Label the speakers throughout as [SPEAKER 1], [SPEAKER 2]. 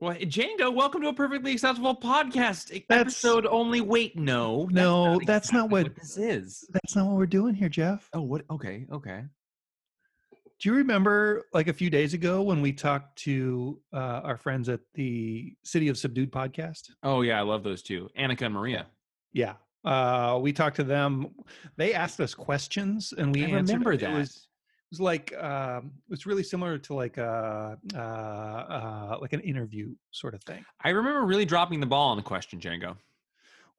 [SPEAKER 1] Well, Django, welcome to a perfectly acceptable podcast.
[SPEAKER 2] That's-
[SPEAKER 1] Episode only. Wait, no,
[SPEAKER 2] No, that's not
[SPEAKER 1] exactly
[SPEAKER 2] what-
[SPEAKER 1] this is.
[SPEAKER 2] That's not what we're doing here, Jeff.
[SPEAKER 1] Oh, what? Okay, okay.
[SPEAKER 2] Do you remember like a few days ago when we talked to uh, our friends at the City of Subdued podcast?
[SPEAKER 1] Oh yeah, I love those two, Annika and Maria.
[SPEAKER 2] Yeah. Uh, we talked to them. They asked us questions and we
[SPEAKER 1] I
[SPEAKER 2] answered.
[SPEAKER 1] remember that.
[SPEAKER 2] It was, was like um, it was really similar to like a uh, uh, like an interview sort of thing.
[SPEAKER 1] I remember really dropping the ball on the question, Django.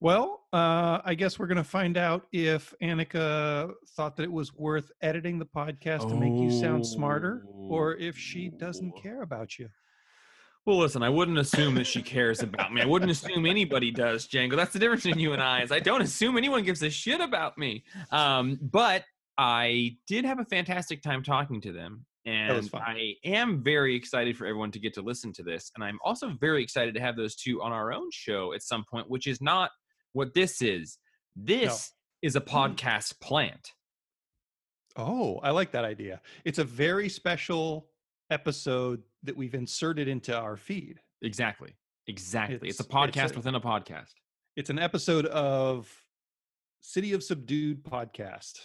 [SPEAKER 2] Well, uh, I guess we're going to find out if Annika thought that it was worth editing the podcast to make you sound smarter, or if she doesn't
[SPEAKER 1] Oh.
[SPEAKER 2] care about you.
[SPEAKER 1] Well, listen, I wouldn't assume that she cares about me. I wouldn't assume anybody does, Django. That's the difference between you and I. Is I don't assume anyone gives a shit about me. Um, but I did have a fantastic time talking to them, and. I am very excited for everyone to get to listen to this. And I'm also very excited to have those two on our own show at some point, which is not what this is. This is a mm. podcast plant.
[SPEAKER 2] Oh, I like that idea. It's a very special episode that we've inserted into our feed.
[SPEAKER 1] Exactly. Exactly. It's,
[SPEAKER 2] It's-
[SPEAKER 1] a podcast
[SPEAKER 2] it's a-
[SPEAKER 1] within a podcast.
[SPEAKER 2] It's an episode of City of Subdued podcast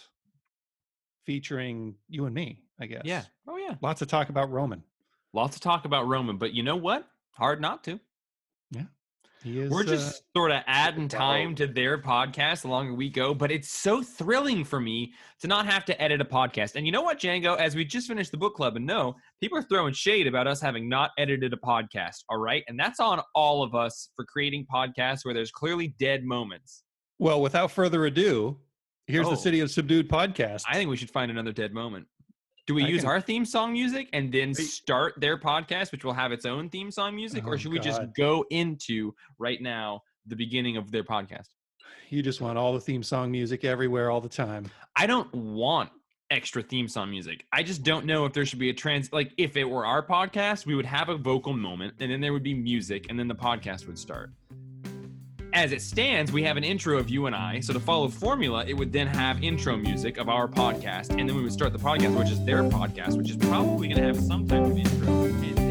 [SPEAKER 2] featuring you and me, I guess.
[SPEAKER 1] Yeah. Oh yeah.
[SPEAKER 2] Lots of talk about Roman.
[SPEAKER 1] Lots of talk about Roman, but you know what? Hard not to.
[SPEAKER 2] He is
[SPEAKER 1] We're
[SPEAKER 2] uh,
[SPEAKER 1] just sort of adding time to their podcast the longer we go, but it's so thrilling for me to not have to edit a podcast. And you know what, Django? As we just finished the book club, and no, people are throwing shade about us having not edited a podcast. All right. And that's on all of us for creating podcasts where there's clearly dead moments.
[SPEAKER 2] well, without further ado, here's
[SPEAKER 1] Oh.
[SPEAKER 2] the City of Subdued podcast.
[SPEAKER 1] I think we should find another dead moment. Do we
[SPEAKER 2] I
[SPEAKER 1] use
[SPEAKER 2] can-
[SPEAKER 1] our theme song music and then start their podcast, which will have its own theme song music,
[SPEAKER 2] Oh,
[SPEAKER 1] or should we just go into right now the beginning of their podcast?
[SPEAKER 2] you just want all the theme song music everywhere all the time.
[SPEAKER 1] I don't want extra theme song music. I just don't know if there should be a trans like if it were our podcast, we would have a vocal moment and then there would be music and then the podcast would start. As it stands, we have an intro of you and I. So to follow formula, it would then have intro music of our podcast, and then we would start the podcast, which is their podcast, which is probably going to have some type of intro.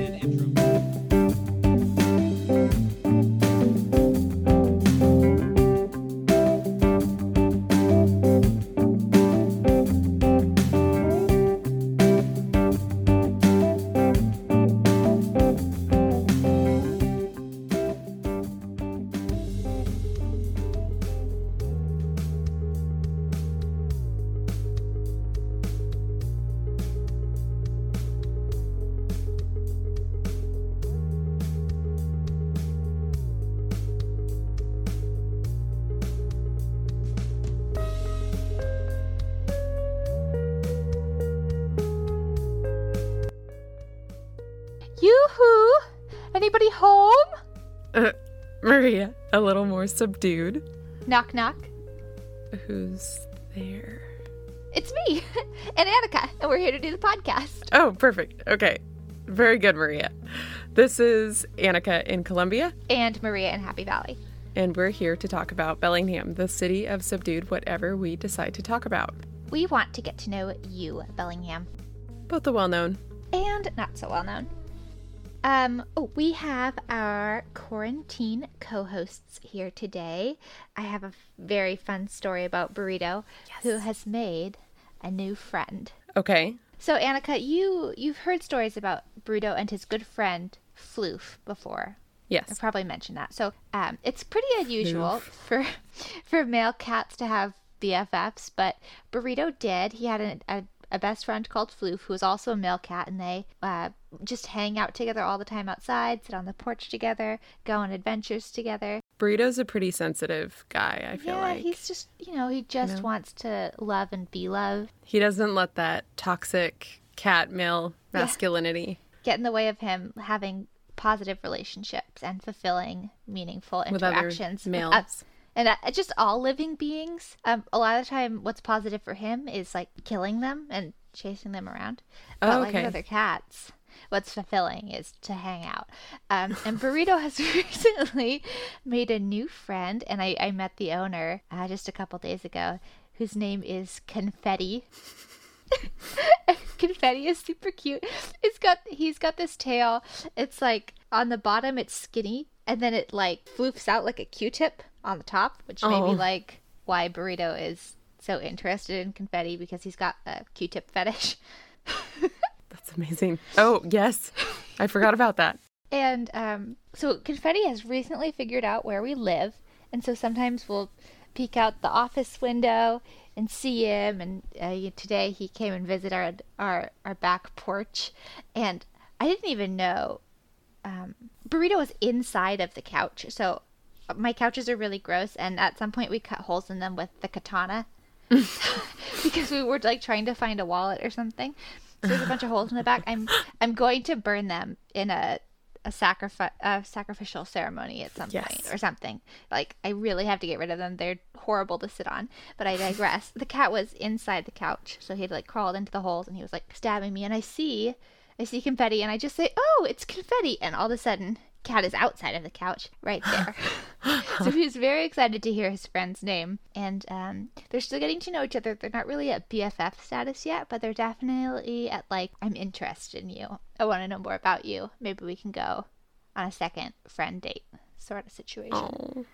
[SPEAKER 3] A little more subdued.
[SPEAKER 4] Knock knock.
[SPEAKER 3] Who's there?
[SPEAKER 4] It's me and Annika, and we're here to do the podcast.
[SPEAKER 3] Oh, perfect. Okay. Very good, Maria. This is Annika in Columbia,
[SPEAKER 4] And Maria in Happy Valley.
[SPEAKER 3] and we're here to talk about Bellingham, the city of subdued whatever we decide to talk about.
[SPEAKER 4] We want to get to know you, Bellingham,
[SPEAKER 3] Both the well known.
[SPEAKER 4] and not so well known. Um, oh, we have our quarantine co-hosts here today. I have a very fun story about Burrito, who has made a new friend.
[SPEAKER 3] Okay.
[SPEAKER 4] So, Annika, you you've heard stories about Burrito and his good friend Floof before. Yes. I
[SPEAKER 3] Yes.
[SPEAKER 4] probably mentioned that. So um, it's pretty unusual for for male cats to have BFFs, but Burrito did. He had a, a, a best friend called Floof, who is also a male cat, and they uh, just hang out together all the time outside, sit on the porch together, go on adventures together.
[SPEAKER 3] Burrito's a pretty sensitive guy, I feel
[SPEAKER 4] yeah,
[SPEAKER 3] like.
[SPEAKER 4] he's just you know he just
[SPEAKER 3] know?
[SPEAKER 4] wants to love and be loved.
[SPEAKER 3] He doesn't let that toxic cat male
[SPEAKER 4] Yeah.
[SPEAKER 3] masculinity
[SPEAKER 4] Get in the way of him having positive relationships and fulfilling meaningful interactions
[SPEAKER 3] with other
[SPEAKER 4] with
[SPEAKER 3] males.
[SPEAKER 4] us. And just all living beings. Um, a lot of the time, what's positive for him is like killing them and chasing them around. But
[SPEAKER 3] Oh,
[SPEAKER 4] like with other cats, what's fulfilling is to hang out. Um, and Burrito has recently made a new friend, and I, I met the owner uh, just a couple days ago, whose name is Confetti. Confetti is super cute. It's got he's got this tail. It's like on the bottom it's skinny, and then it like floofs out like a Q-tip on the top, which may
[SPEAKER 3] Oh.
[SPEAKER 4] be like why Burrito is so interested in confetti because he's got a Q-tip fetish.
[SPEAKER 3] That's amazing. Oh, yes. I forgot about that.
[SPEAKER 4] And um, so Confetti has recently figured out where we live, and so sometimes we'll peek out the office window and see him. And uh, today he came and visited our our our back porch, and I didn't even know um, Burrito was inside of the couch. So uh, my couches are really gross, and at some point we cut holes in them with the katana because we were like trying to find a wallet or something. So there's a bunch of holes in the back. I'm I'm going to burn them in a a sacrifice a sacrificial ceremony at some point or something. Like I really have to get rid of them. They're horrible to sit on. But I digress. the cat was inside the couch, so he had like crawled into the holes and he was like stabbing me. And I see I see confetti and I just say, "Oh, it's confetti!" And all of a sudden, cat is outside of the couch, right there. so he was very excited to hear his friend's name, and um, they're still getting to know each other. They're not really at BFF status yet, but they're definitely at like, "I'm interested in you. I want to know more about you. Maybe we can go on a second friend date." Sort of situation.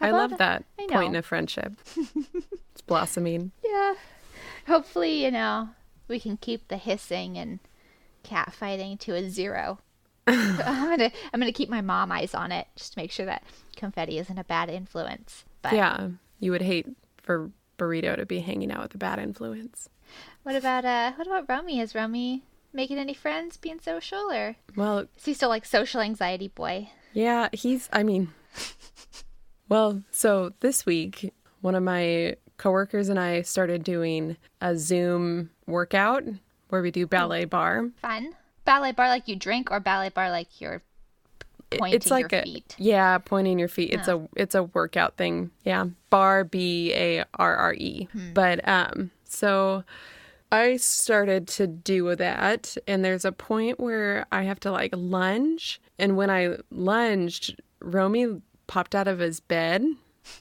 [SPEAKER 3] I love
[SPEAKER 4] that?
[SPEAKER 3] that
[SPEAKER 4] I
[SPEAKER 3] point in a friendship. it's blossoming.
[SPEAKER 4] Yeah. Hopefully, you know, we can keep the hissing and cat fighting to a zero. I'm gonna I'm gonna keep my mom eyes on it just to make sure that confetti isn't a bad influence. But
[SPEAKER 3] Yeah, you would hate for Burrito to be hanging out with a bad influence.
[SPEAKER 4] what about uh what about Romy? Is Romy making any friends, being social, or
[SPEAKER 3] Well,
[SPEAKER 4] is he still like social anxiety boy?
[SPEAKER 3] Yeah, he's, I mean, well, so this week, one of my coworkers and I started doing a Zoom workout where we do ballet bar.
[SPEAKER 4] Fun. Ballet bar like you drink or ballet bar like you're pointing
[SPEAKER 3] it's like
[SPEAKER 4] your
[SPEAKER 3] a
[SPEAKER 4] feet.
[SPEAKER 3] yeah, pointing your feet. It's a it's a workout thing. Yeah, bar B A R R E. But um, so I started to do that, and there's a point where I have to like lunge, and when I lunged, Romy popped out of his bed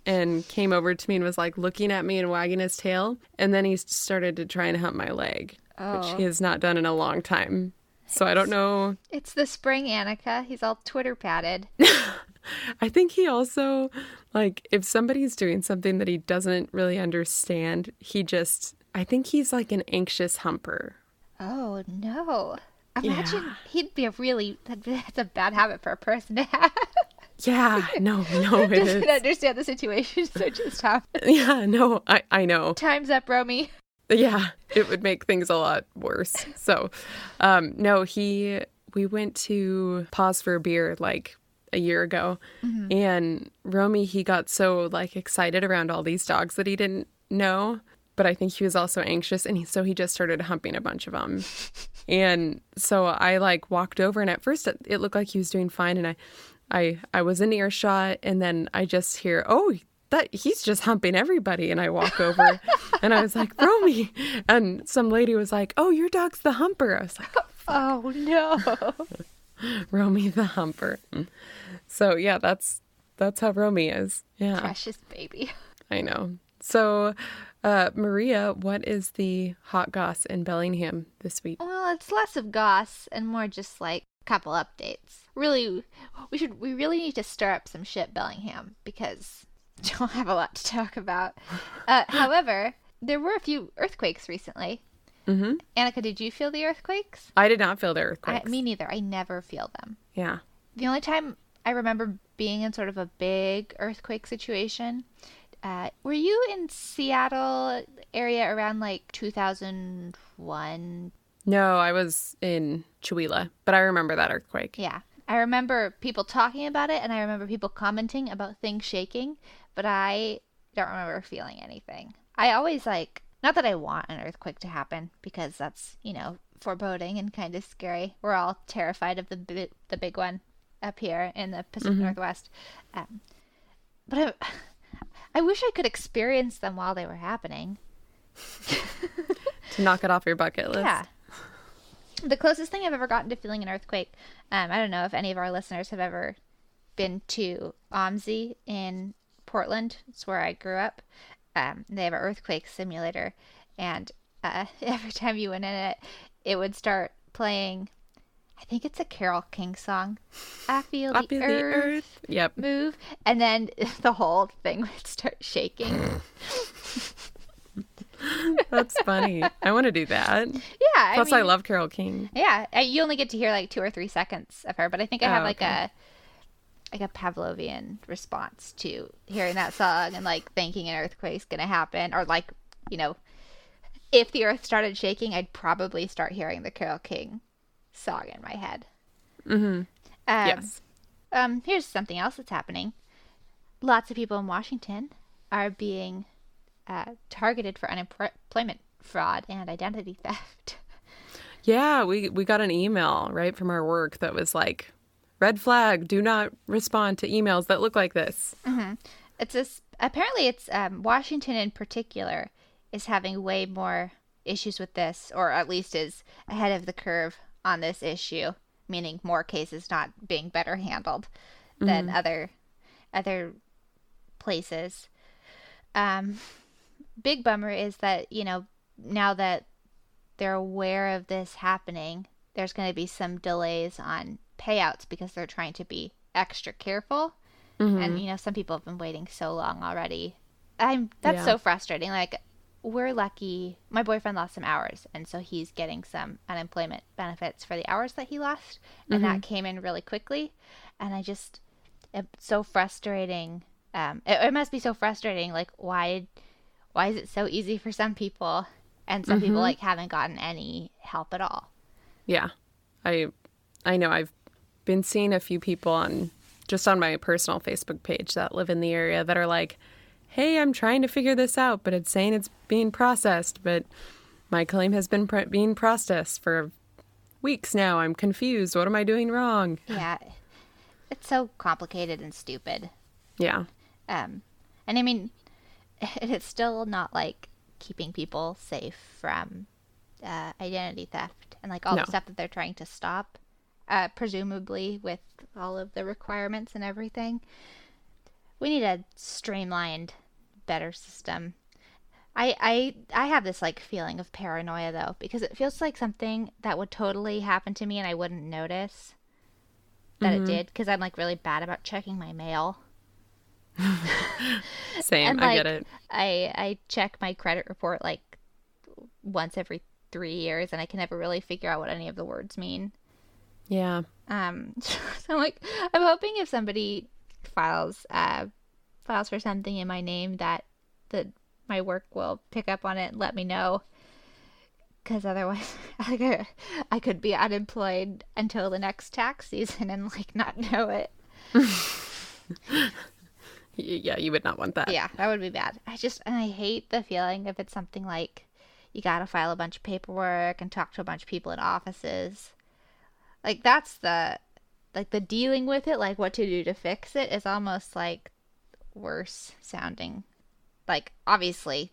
[SPEAKER 3] and came over to me and was like looking at me and wagging his tail, and then he started to try and hump my leg, which
[SPEAKER 4] Oh.
[SPEAKER 3] he has not done in a long time. So I don't know
[SPEAKER 4] It's the spring Annika. He's all Twitter padded.
[SPEAKER 3] I think he also like if somebody's doing something that he doesn't really understand, he just I think he's like an anxious humper.
[SPEAKER 4] Oh no. Imagine
[SPEAKER 3] Yeah.
[SPEAKER 4] he'd be a really that's a bad habit for a person to have.
[SPEAKER 3] Yeah, no, no, it
[SPEAKER 4] Doesn't
[SPEAKER 3] is.
[SPEAKER 4] understand the situation, so just have
[SPEAKER 3] Yeah, no, I I know.
[SPEAKER 4] time's up, Romy.
[SPEAKER 3] Yeah, it would make things a lot worse. So, um, no, he we went to pause for a beer like a year ago, and Romy he got so like excited around all these dogs that he didn't know, but I think he was also anxious, and he, so he just started humping a bunch of them. And so I like walked over, and at first it, it looked like he was doing fine, and I, I, I was in earshot, and then I just hear, oh, that he's just humping everybody, and I walk over, and I was like, Romy, and some lady was like, oh, your dog's the humper. I was like,
[SPEAKER 4] Oh no.
[SPEAKER 3] Romy the humper. So yeah, that's that's how Romy is. Yeah,
[SPEAKER 4] Precious baby.
[SPEAKER 3] I know. So, uh, Maria, what is the hot goss in Bellingham this week?
[SPEAKER 4] Well, it's less of goss and more just like a couple updates. Really we should we really need to stir up some shit Bellingham because don't have a lot to talk about. Uh, however, there were a few earthquakes recently.
[SPEAKER 3] Mm-hmm.
[SPEAKER 4] Annika, did you feel the earthquakes?
[SPEAKER 3] I did not feel the
[SPEAKER 4] I,
[SPEAKER 3] earthquakes.
[SPEAKER 4] me neither. I never feel them.
[SPEAKER 3] yeah.
[SPEAKER 4] The only time I remember being in sort of a big earthquake situation, uh, were you in Seattle area around like 2001?
[SPEAKER 3] No, I was in Chihuahua, but I remember that earthquake.
[SPEAKER 4] Yeah. I remember people talking about it and I remember people commenting about things shaking, but I don't remember feeling anything. I always like, not that I want an earthquake to happen because that's, you know, foreboding and kind of scary. We're all terrified of the bi- the big one up here in the Pacific Northwest. Um, but I, I wish I could experience them while they were happening.
[SPEAKER 3] To knock it off your bucket list.
[SPEAKER 4] Yeah. The closest thing I've ever gotten to feeling an earthquake, um, I don't know if any of our listeners have ever been to OMSI in Portland. It's where I grew up. Um, they have an earthquake simulator, and uh, every time you went in it, it would start playing. I I think it's a Carole King song. I feel,
[SPEAKER 3] I
[SPEAKER 4] the,
[SPEAKER 3] feel the
[SPEAKER 4] earth
[SPEAKER 3] earth. Yep.
[SPEAKER 4] move, and then the whole thing would start shaking.
[SPEAKER 3] That's funny. I want to do that.
[SPEAKER 4] Yeah, I
[SPEAKER 3] Plus, I,
[SPEAKER 4] mean-
[SPEAKER 3] love Carole King.
[SPEAKER 4] Yeah, you only get to hear like two or three seconds of her, but I think I have
[SPEAKER 3] Oh,
[SPEAKER 4] like
[SPEAKER 3] okay.
[SPEAKER 4] a like a Pavlovian response to hearing that song and like thinking an earthquake's gonna happen, or like you know, if the earth started shaking, I'd probably start hearing the Carole King song in my head.
[SPEAKER 3] Mm-hmm.
[SPEAKER 4] Um,
[SPEAKER 3] yes.
[SPEAKER 4] Um, here's something else that's happening. Lots of people in Washington are being uh, targeted for unemployment fraud and identity theft.
[SPEAKER 3] Yeah, we we got an email right from our work that was like, "Red flag: Do not respond to emails that look like this."
[SPEAKER 4] It's this. Apparently, it's um, Washington in particular is having way more issues with this, or at least is ahead of the curve on this issue. Meaning, more cases not being better handled than other other places. Um, big bummer is that you know now that they're aware of this happening, there's going to be some delays on payouts because they're trying to be extra careful. And mm-hmm. you know some people have been waiting so long already. I'm that's
[SPEAKER 3] Yeah.
[SPEAKER 4] so frustrating. Like we're lucky. My boyfriend lost some hours and so he's getting some unemployment benefits for the hours that he lost and that mm-hmm. came in really quickly. And i just it's so frustrating. Um it, it must be so frustrating like why why is it so easy for some people and some people mm-hmm. like haven't gotten any help at all?
[SPEAKER 3] Yeah, I I know I've been seeing a few people on just on my personal Facebook page that live in the area that are like, "Hey, I'm trying to figure this out, but it's saying it's being processed, but my claim has been pr- being processed for weeks now. I'm confused. What am I doing wrong?"
[SPEAKER 4] yeah it's so complicated and stupid
[SPEAKER 3] Yeah.
[SPEAKER 4] um and i mean it's still not like keeping people safe from uh, identity theft and like all
[SPEAKER 3] No.
[SPEAKER 4] the stuff that they're trying to stop uh, presumably with all of the requirements and everything we need a streamlined better system I, I I have this like feeling of paranoia though because it feels like something that would totally happen to me and I wouldn't notice that it did because I'm like really bad about checking my mail
[SPEAKER 3] Same.
[SPEAKER 4] and
[SPEAKER 3] I get it.
[SPEAKER 4] I I check my credit report like once every three years, and I can never really figure out what any of the words mean.
[SPEAKER 3] Yeah.
[SPEAKER 4] Um, so I'm like, I'm hoping if somebody files uh files for something in my name that that my work will pick up on it and let me know. Because otherwise, I, I could be unemployed until the next tax season and like not know it.
[SPEAKER 3] Yeah, you would not want that.
[SPEAKER 4] Yeah, that would be bad. I just and I hate the feeling if it's something like you got to file a bunch of paperwork and talk to a bunch of people in offices. Like that's the like the dealing with it, like what to do to fix it is almost like worse sounding. Like obviously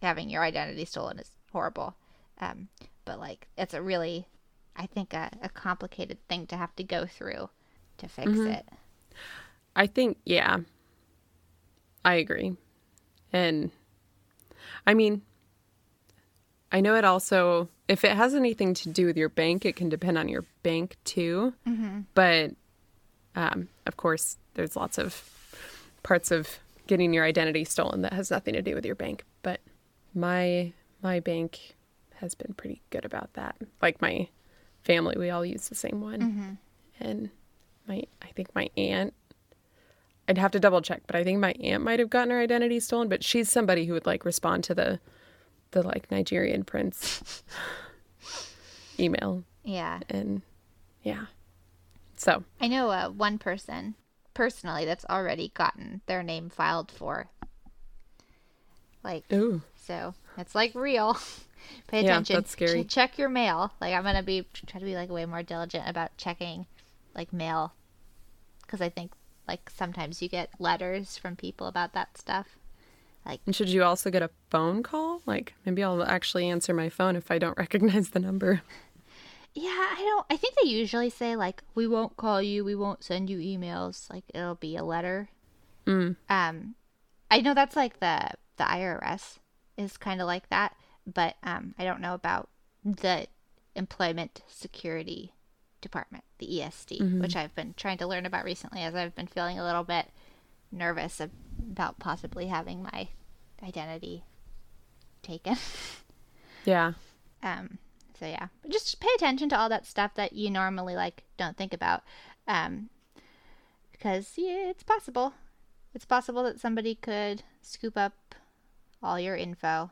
[SPEAKER 4] having your identity stolen is horrible. Um but like it's a really I think a, a complicated thing to have to go through to fix it.
[SPEAKER 3] I think, yeah, I agree. And I mean, I know it also, if it has anything to do with your bank, it can depend on your bank too. But um, of course, there's lots of parts of getting your identity stolen that has nothing to do with your bank. But my my bank has been pretty good about that. Like my family, we all use the same one, and my I think my aunt. I'd have to double check, but I think my aunt might have gotten her identity stolen. But she's somebody who would like respond to the the like Nigerian prince email,
[SPEAKER 4] Yeah.
[SPEAKER 3] and yeah. So
[SPEAKER 4] I know uh, one person personally that's already gotten their name filed for. Like,
[SPEAKER 3] ooh,
[SPEAKER 4] so it's like real. Pay
[SPEAKER 3] Yeah,
[SPEAKER 4] attention.
[SPEAKER 3] that's scary.
[SPEAKER 4] Ch- check your mail. Like, I'm gonna be try to be like way more diligent about checking, like mail, because I think like sometimes you get letters from people about that stuff.
[SPEAKER 3] And should you also get a phone call? Like maybe I'll actually answer my phone if I don't recognize the number.
[SPEAKER 4] Yeah, I don't. I think they usually say like, "We won't call you. We won't send you emails. Like, it'll be a letter."
[SPEAKER 3] Mm.
[SPEAKER 4] Um, I know that's like the the IRS is kind of like that, but um, I don't know about the employment security department, the ESD, which I've been trying to learn about recently as I've been feeling a little bit nervous about possibly having my identity taken.
[SPEAKER 3] Yeah.
[SPEAKER 4] Um, so yeah, but just pay attention to all that stuff that you normally like don't think about, um, because yeah, it's possible. It's possible that somebody could scoop up all your info,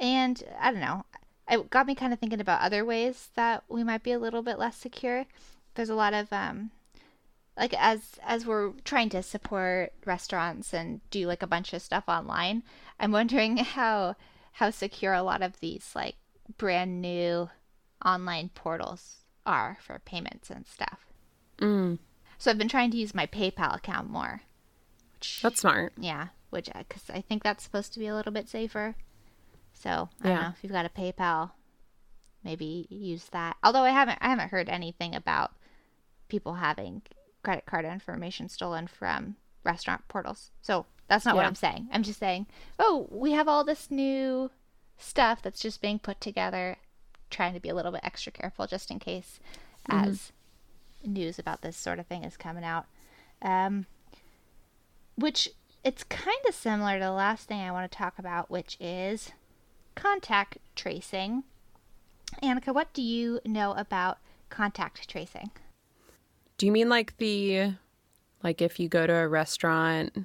[SPEAKER 4] and I don't know. It got me kind of thinking about other ways that we might be a little bit less secure. There's a lot of um, like as as we're trying to support restaurants and do like a bunch of stuff online. I'm wondering how how secure a lot of these like brand new online portals are for payments and stuff.
[SPEAKER 3] Mm,
[SPEAKER 4] So I've been trying to use my PayPal account more. Which,
[SPEAKER 3] that's smart.
[SPEAKER 4] yeah, which because I think that's supposed to be a little bit safer. So I don't
[SPEAKER 3] Yeah.
[SPEAKER 4] know if you've got a PayPal, maybe use that. Although I haven't, I haven't heard anything about people having credit card information stolen from restaurant portals. So that's not what I'm saying. I'm just saying, oh, we have all this new stuff that's just being put together. Trying to be a little bit extra careful just in case, as news about this sort of thing is coming out. Um, which it's kind of similar to the last thing I want to talk about, which is contact tracing. Annika, what do you know about contact tracing?
[SPEAKER 3] Do you mean like the like if you go to a restaurant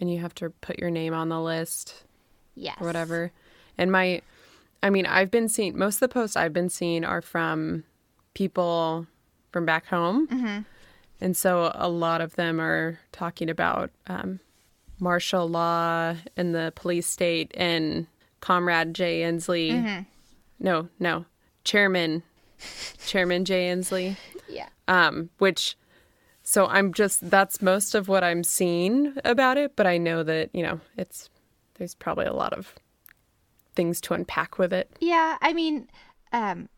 [SPEAKER 3] and you have to put your name on the list
[SPEAKER 4] Yes.
[SPEAKER 3] or whatever? And my I mean, I've been seeing most of the posts I've been seeing are from people from back home.
[SPEAKER 4] Mhm.
[SPEAKER 3] And so a lot of them are talking about um, martial law and the police state and Comrade Jay Inslee.
[SPEAKER 4] Mm-hmm.
[SPEAKER 3] No, no, Chairman, Chairman Jay Inslee. Um, which so i'm just that's most of what i'm seeing about it but i know that you know it's there's probably a lot of things to unpack with it
[SPEAKER 4] Yeah, I mean, um,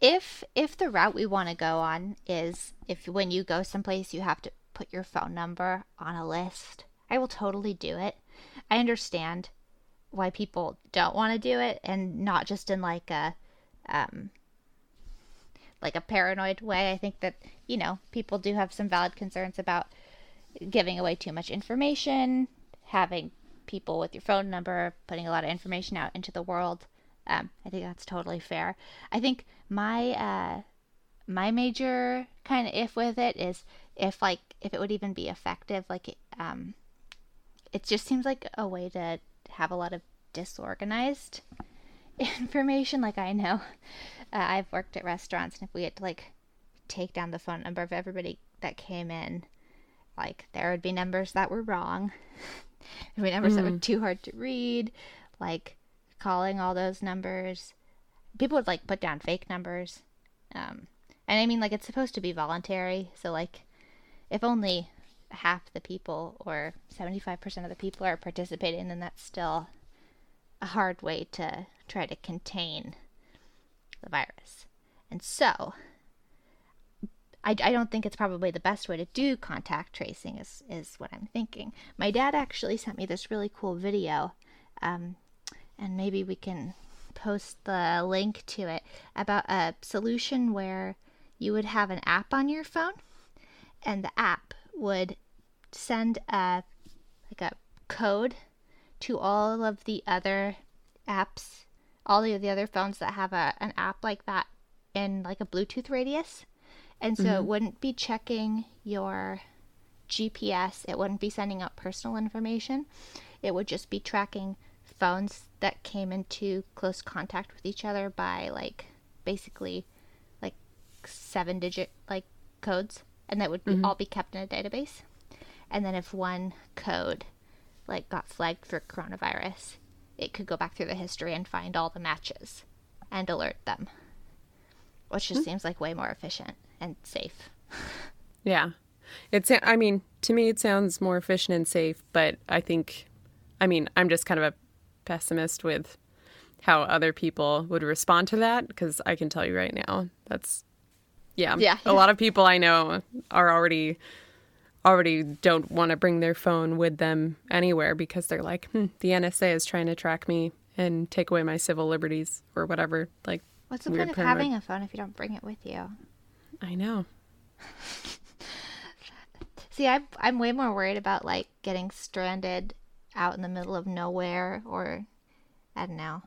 [SPEAKER 4] if if the route we want to go on is if when you go someplace you have to put your phone number on a list, I will totally do it. I understand why people don't want to do it, and not just in like a um, like a paranoid way. I think that you know people do have some valid concerns about giving away too much information, having people with your phone number, putting a lot of information out into the world. Um, I think that's totally fair. I think my uh, my major kind of if with it is if like if it would even be effective. Like um, it just seems like a way to have a lot of disorganized information. Like I know uh, I've worked at restaurants, and if we had to like take down the phone number of everybody that came in, like there would be numbers that were wrong. there would be numbers that were too hard to read. Like calling all those numbers, people would like put down fake numbers. Um, and I mean, like it's supposed to be voluntary, so like if only half the people or 75% of the people are participating, then that's still a hard way to try to contain the virus. And so, I, I don't think it's probably the best way to do contact tracing, is, is what I'm thinking. My dad actually sent me this really cool video, um, and maybe we can post the link to it about a solution where you would have an app on your phone, and the app would send a like a code to all of the other apps, all of the other phones that have a, an app like that in like a Bluetooth radius. And so it mm-hmm. wouldn't be checking your GPS, it wouldn't be sending out personal information. It would just be tracking phones that came into close contact with each other by like basically like seven digit like codes and that would be, mm-hmm. all be kept in a database. And then if one code like got flagged for coronavirus, it could go back through the history and find all the matches and alert them. Which just hmm. seems like way more efficient and safe.
[SPEAKER 3] yeah it's i mean to me it sounds more efficient and safe but i think i mean i'm just kind of a pessimist with how other people would respond to that because i can tell you right now that's yeah
[SPEAKER 4] Yeah.
[SPEAKER 3] a lot of people i know are already already don't want to bring their phone with them anywhere because they're like hmm, the nsa is trying to track me and take away my civil liberties or whatever like
[SPEAKER 4] What's the point of having a phone if you don't bring it with you?
[SPEAKER 3] I know.
[SPEAKER 4] See, I'm I'm way more worried about like getting stranded out in the middle of nowhere or I don't know,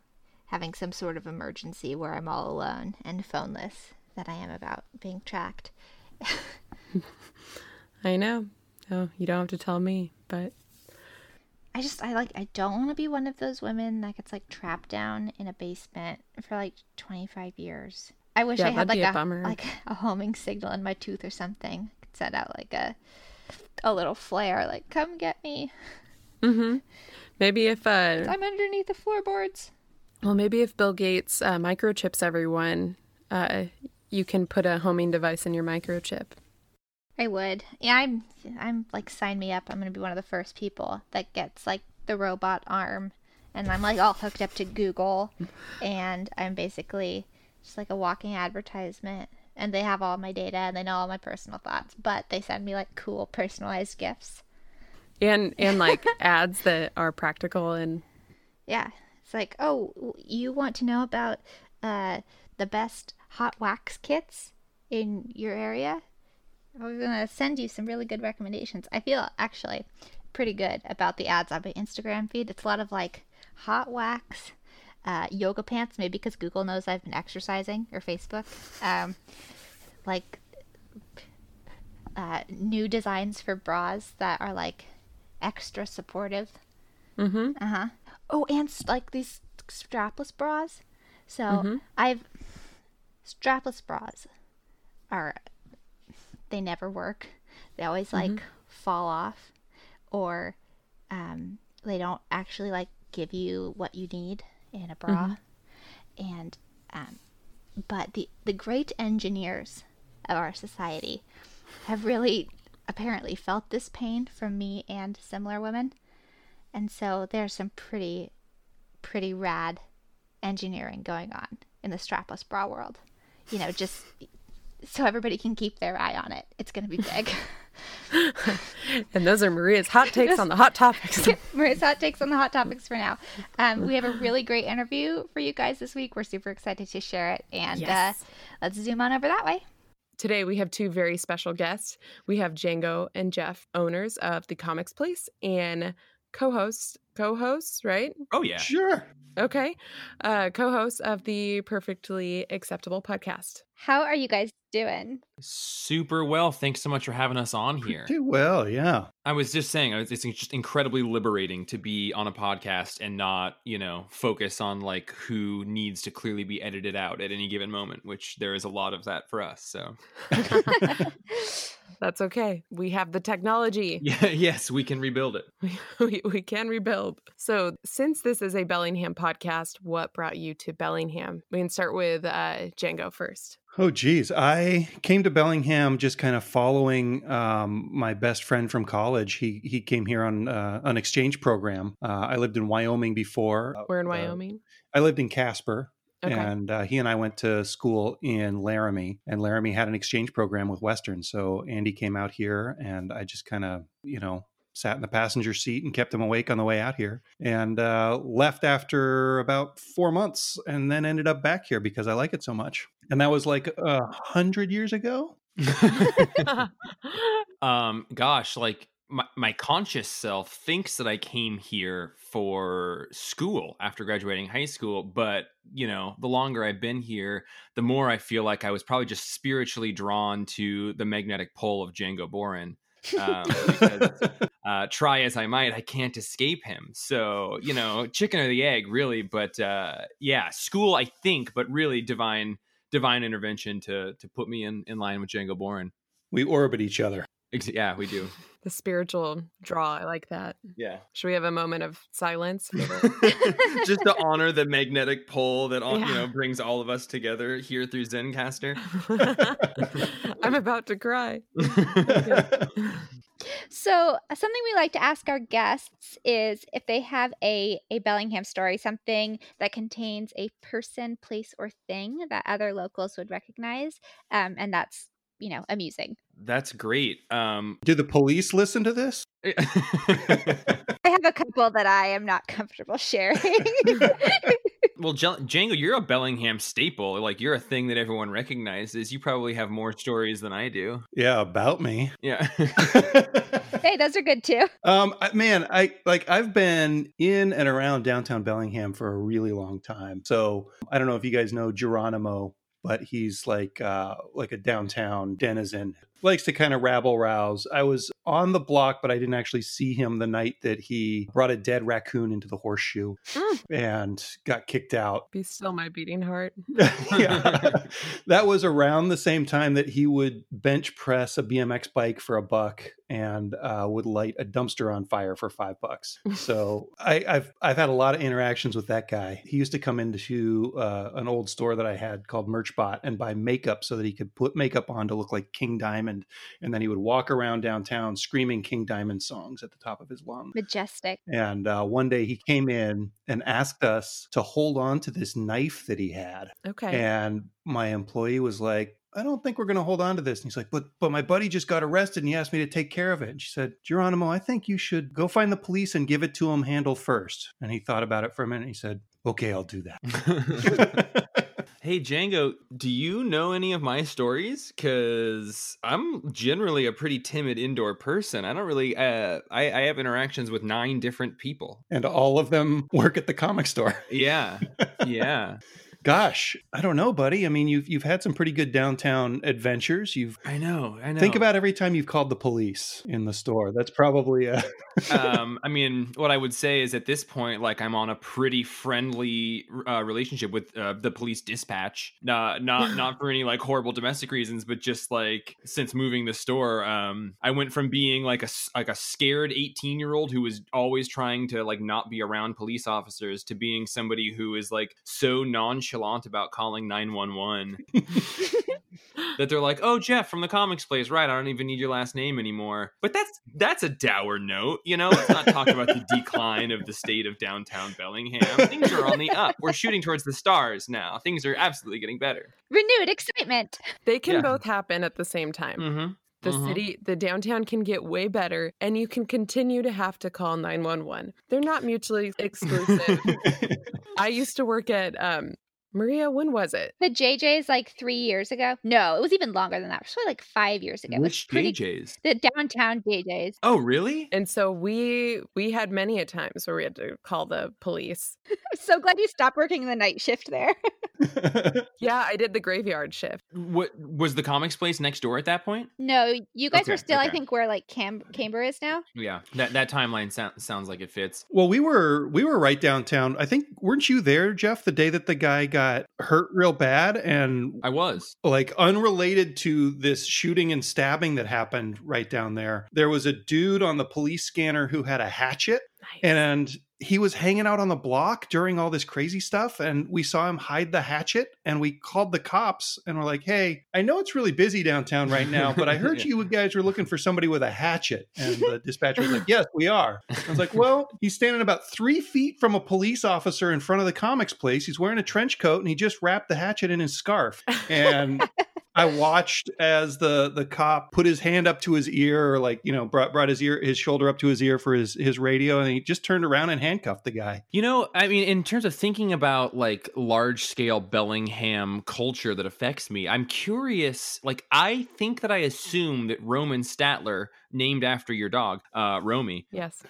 [SPEAKER 4] having some sort of emergency where I'm all alone and phoneless than I am about being tracked.
[SPEAKER 3] I know. Oh, you don't have to tell me, but
[SPEAKER 4] I just I like I don't want to be one of those women that gets like trapped down in a basement for like 25 years. I wish
[SPEAKER 3] Yeah,
[SPEAKER 4] I had like
[SPEAKER 3] a
[SPEAKER 4] a, like a homing signal in my tooth or something. Could send out like a a little flare like come get me.
[SPEAKER 3] mm-hmm. maybe if uh,
[SPEAKER 4] I'm underneath the floorboards.
[SPEAKER 3] well, maybe if Bill Gates uh, microchips everyone, uh, you can put a homing device in your microchip.
[SPEAKER 4] I would. Yeah, I'm I'm like sign me up. I'm going to be one of the first people that gets like the robot arm and I'm like all hooked up to Google and I'm basically just like a walking advertisement and they have all my data and they know all my personal thoughts, but they send me like cool personalized gifts.
[SPEAKER 3] And and like ads that are practical and
[SPEAKER 4] Yeah. It's like, "Oh, you want to know about uh the best hot wax kits in your area?" We're going to send you some really good recommendations. I feel actually pretty good about the ads on my Instagram feed. It's a lot of like hot wax, uh, yoga pants, maybe because Google knows I've been exercising or Facebook. Um, like uh, new designs for bras that are like extra supportive.
[SPEAKER 3] mm-hmm.
[SPEAKER 4] Uh huh. Oh, and like these strapless bras. So I've strapless bras are they never work. They always like fall off, or um, they don't actually like give you what you need in a bra. And um, but the the great engineers of our society have really apparently felt this pain from me and similar women. And so there's some pretty, pretty rad engineering going on in the strapless bra world. You know, just so everybody can keep their eye on it. It's going to be big.
[SPEAKER 3] And those are Maria's hot takes on the hot topics.
[SPEAKER 4] Maria's hot takes on the hot topics for now. Um, we have a really great interview for you guys this week. We're super excited to share it. And
[SPEAKER 3] Yes.
[SPEAKER 4] uh, let's zoom on over that way.
[SPEAKER 3] Today we have two very special guests. We have Django and Jeff, owners of the Comics Place and co-hosts, co-hosts, right?
[SPEAKER 1] Oh yeah.
[SPEAKER 2] Sure.
[SPEAKER 3] Okay. Uh co-hosts of the Perfectly Acceptable podcast.
[SPEAKER 4] How are you guys doing?
[SPEAKER 1] Super well. Thanks so much for having us on here.
[SPEAKER 2] Do well, yeah.
[SPEAKER 1] I was just saying, it's it's just incredibly liberating to be on a podcast and not, you know, focus on like who needs to clearly be edited out at any given moment, which there is a lot of that for us. So,
[SPEAKER 3] That's okay. We have the technology.
[SPEAKER 1] yeah, yes, we can rebuild it.
[SPEAKER 3] we, we can rebuild. So, since this is a Bellingham podcast, what brought you to Bellingham? We can start with uh, Django first.
[SPEAKER 2] Oh, geez. I came to Bellingham just kind of following um, my best friend from college. He he came here on uh, an exchange program. Uh, I lived in Wyoming before.
[SPEAKER 3] We're in
[SPEAKER 2] Uh,
[SPEAKER 3] Wyoming.
[SPEAKER 2] I lived in Casper.
[SPEAKER 3] Okay.
[SPEAKER 2] And uh, he and I went to school in Laramie, and Laramie had an exchange program with Western. So Andy came out here, and I just kind of, you know, sat in the passenger seat and kept him awake on the way out here, and uh, left after about four months, and then ended up back here because I like it so much. And that was like a hundred years ago.
[SPEAKER 1] um gosh like my, my conscious self thinks that i came here for school after graduating high school but you know the longer i've been here the more i feel like i was probably just spiritually drawn to the magnetic pole of django boren um, because, uh, try as i might i can't escape him so you know chicken or the egg really but uh, yeah school i think but really divine divine intervention to to put me in in line with django boren
[SPEAKER 2] we orbit each other.
[SPEAKER 1] Ex- Yeah, we do.
[SPEAKER 3] the spiritual draw. I like that.
[SPEAKER 1] Yeah.
[SPEAKER 3] Should we have a moment of silence?
[SPEAKER 1] Just to honor the magnetic pull that all, you know brings all of us together here through Zencastr.
[SPEAKER 3] I'm about to cry.
[SPEAKER 4] So, uh, something we like to ask our guests is if they have a, a Bellingham story, something that contains a person, place, or thing that other locals would recognize. Um, and that's, you know, amusing.
[SPEAKER 1] That's great. Um
[SPEAKER 2] Do the police listen to this?
[SPEAKER 4] I have a couple that I am not comfortable sharing.
[SPEAKER 1] Well, J- Django, you're a Bellingham staple. Like you're a thing that everyone recognizes. You probably have more stories than I do.
[SPEAKER 2] Yeah, about me.
[SPEAKER 1] Yeah.
[SPEAKER 4] Hey, those are good too.
[SPEAKER 2] Um, man, I like I've been in and around downtown Bellingham for a really long time. So I don't know if you guys know Geronimo, but he's like uh, like a downtown denizen. Likes to kind of rabble rouse. I was on the block, but I didn't actually see him the night that he brought a dead raccoon into the horseshoe
[SPEAKER 3] Mm.
[SPEAKER 2] and got kicked out.
[SPEAKER 3] Be still my beating heart.
[SPEAKER 2] yeah. that was around the same time that he would bench press a BMX bike for a buck and uh, would light a dumpster on fire for five bucks. So I, I've I've had a lot of interactions with that guy. He used to come into uh, an old store that I had called Merchbot and buy makeup so that he could put makeup on to look like King Diamond, and then he would walk around downtown screaming King Diamond songs at the top of his lungs.
[SPEAKER 4] Majestic.
[SPEAKER 2] And uh, one day he came in and asked us to hold on to this knife that he had.
[SPEAKER 3] Okay.
[SPEAKER 2] And my employee was like, I don't think we're going to hold on to this. And he's like, but but my buddy just got arrested and he asked me to take care of it. And she said, Geronimo, I think you should go find the police and give it to him handle first. And he thought about it for a minute. And he said, okay, I'll do that.
[SPEAKER 1] hey, Django, do you know any of my stories? Because I'm generally a pretty timid indoor person. I don't really. Uh, I, I have interactions with nine different people.
[SPEAKER 2] and all of them work at the comic store.
[SPEAKER 1] Yeah, yeah.
[SPEAKER 2] Gosh, I don't know, buddy. I mean, you've you've had some pretty good downtown adventures. You've
[SPEAKER 1] I know. I know.
[SPEAKER 2] think about every time you've called the police in the store. That's probably a
[SPEAKER 1] um, I mean, what I would say is at this point, like I'm on a pretty friendly uh, relationship with uh, the police dispatch. Not not not for any like horrible domestic reasons, but just like since moving the store, um, I went from being like a like a scared 18 year old who was always trying to like not be around police officers to being somebody who is like so nonchalant about calling 911 that they're like, "Oh, Jeff from the comics place, right? I don't even need your last name anymore." But that's that's a dour note, you know. Let's not talk about the decline of the state of downtown Bellingham. Things are on the up. We're shooting towards the stars now. Things are absolutely getting better.
[SPEAKER 4] Renewed excitement.
[SPEAKER 3] They can
[SPEAKER 1] Yeah.
[SPEAKER 3] both happen at the same time.
[SPEAKER 1] Mm-hmm.
[SPEAKER 3] The
[SPEAKER 1] Mhm.
[SPEAKER 3] city, the downtown can get way better, and you can continue to have to call 911. They're not mutually exclusive. I used to work at um, Maria. When was it?
[SPEAKER 4] The JJ's like three years ago. No, it was even longer than that. Probably like five years ago.
[SPEAKER 1] Which
[SPEAKER 4] pretty-
[SPEAKER 1] JJ's?
[SPEAKER 4] The downtown JJ's.
[SPEAKER 1] Oh, really?
[SPEAKER 3] And so we we had many a times where we had to call the police.
[SPEAKER 4] I'm so glad you stopped working the night shift there.
[SPEAKER 3] Yeah, I did the graveyard shift.
[SPEAKER 1] What was the comics place next door at that point?
[SPEAKER 4] no, you guys
[SPEAKER 1] Okay,
[SPEAKER 4] were still, I think, where like Cam- Camber is now.
[SPEAKER 1] Yeah, that that timeline sou- sounds like it fits.
[SPEAKER 2] Well, we were we were right downtown. I think weren't you there, Jeff, the day that the guy got hurt real bad and
[SPEAKER 1] I was.
[SPEAKER 2] like unrelated to this shooting and stabbing that happened right down there. There was a dude on the police scanner who had a hatchet
[SPEAKER 3] Nice.
[SPEAKER 2] and he was hanging out on the block during all this crazy stuff and we saw him hide the hatchet and we called the cops and we're like hey i know it's really busy downtown right now but i heard
[SPEAKER 1] Yeah.
[SPEAKER 2] you guys were looking for somebody with a hatchet. And the dispatcher was like yes we are. I was like well he's standing about three feet from a police officer in front of the comics place. He's wearing a trench coat and he just wrapped the hatchet in his scarf. And I watched as the the cop put his hand up to his ear, or like you know, brought brought his ear, his shoulder up to his ear for his his radio, and he just turned around and handcuffed the guy.
[SPEAKER 1] You know, I mean, in terms of thinking about like large scale Bellingham culture that affects me, I'm curious. Like, I think that I assume that Roman Statler, named after your dog, uh, Romy,
[SPEAKER 3] yes.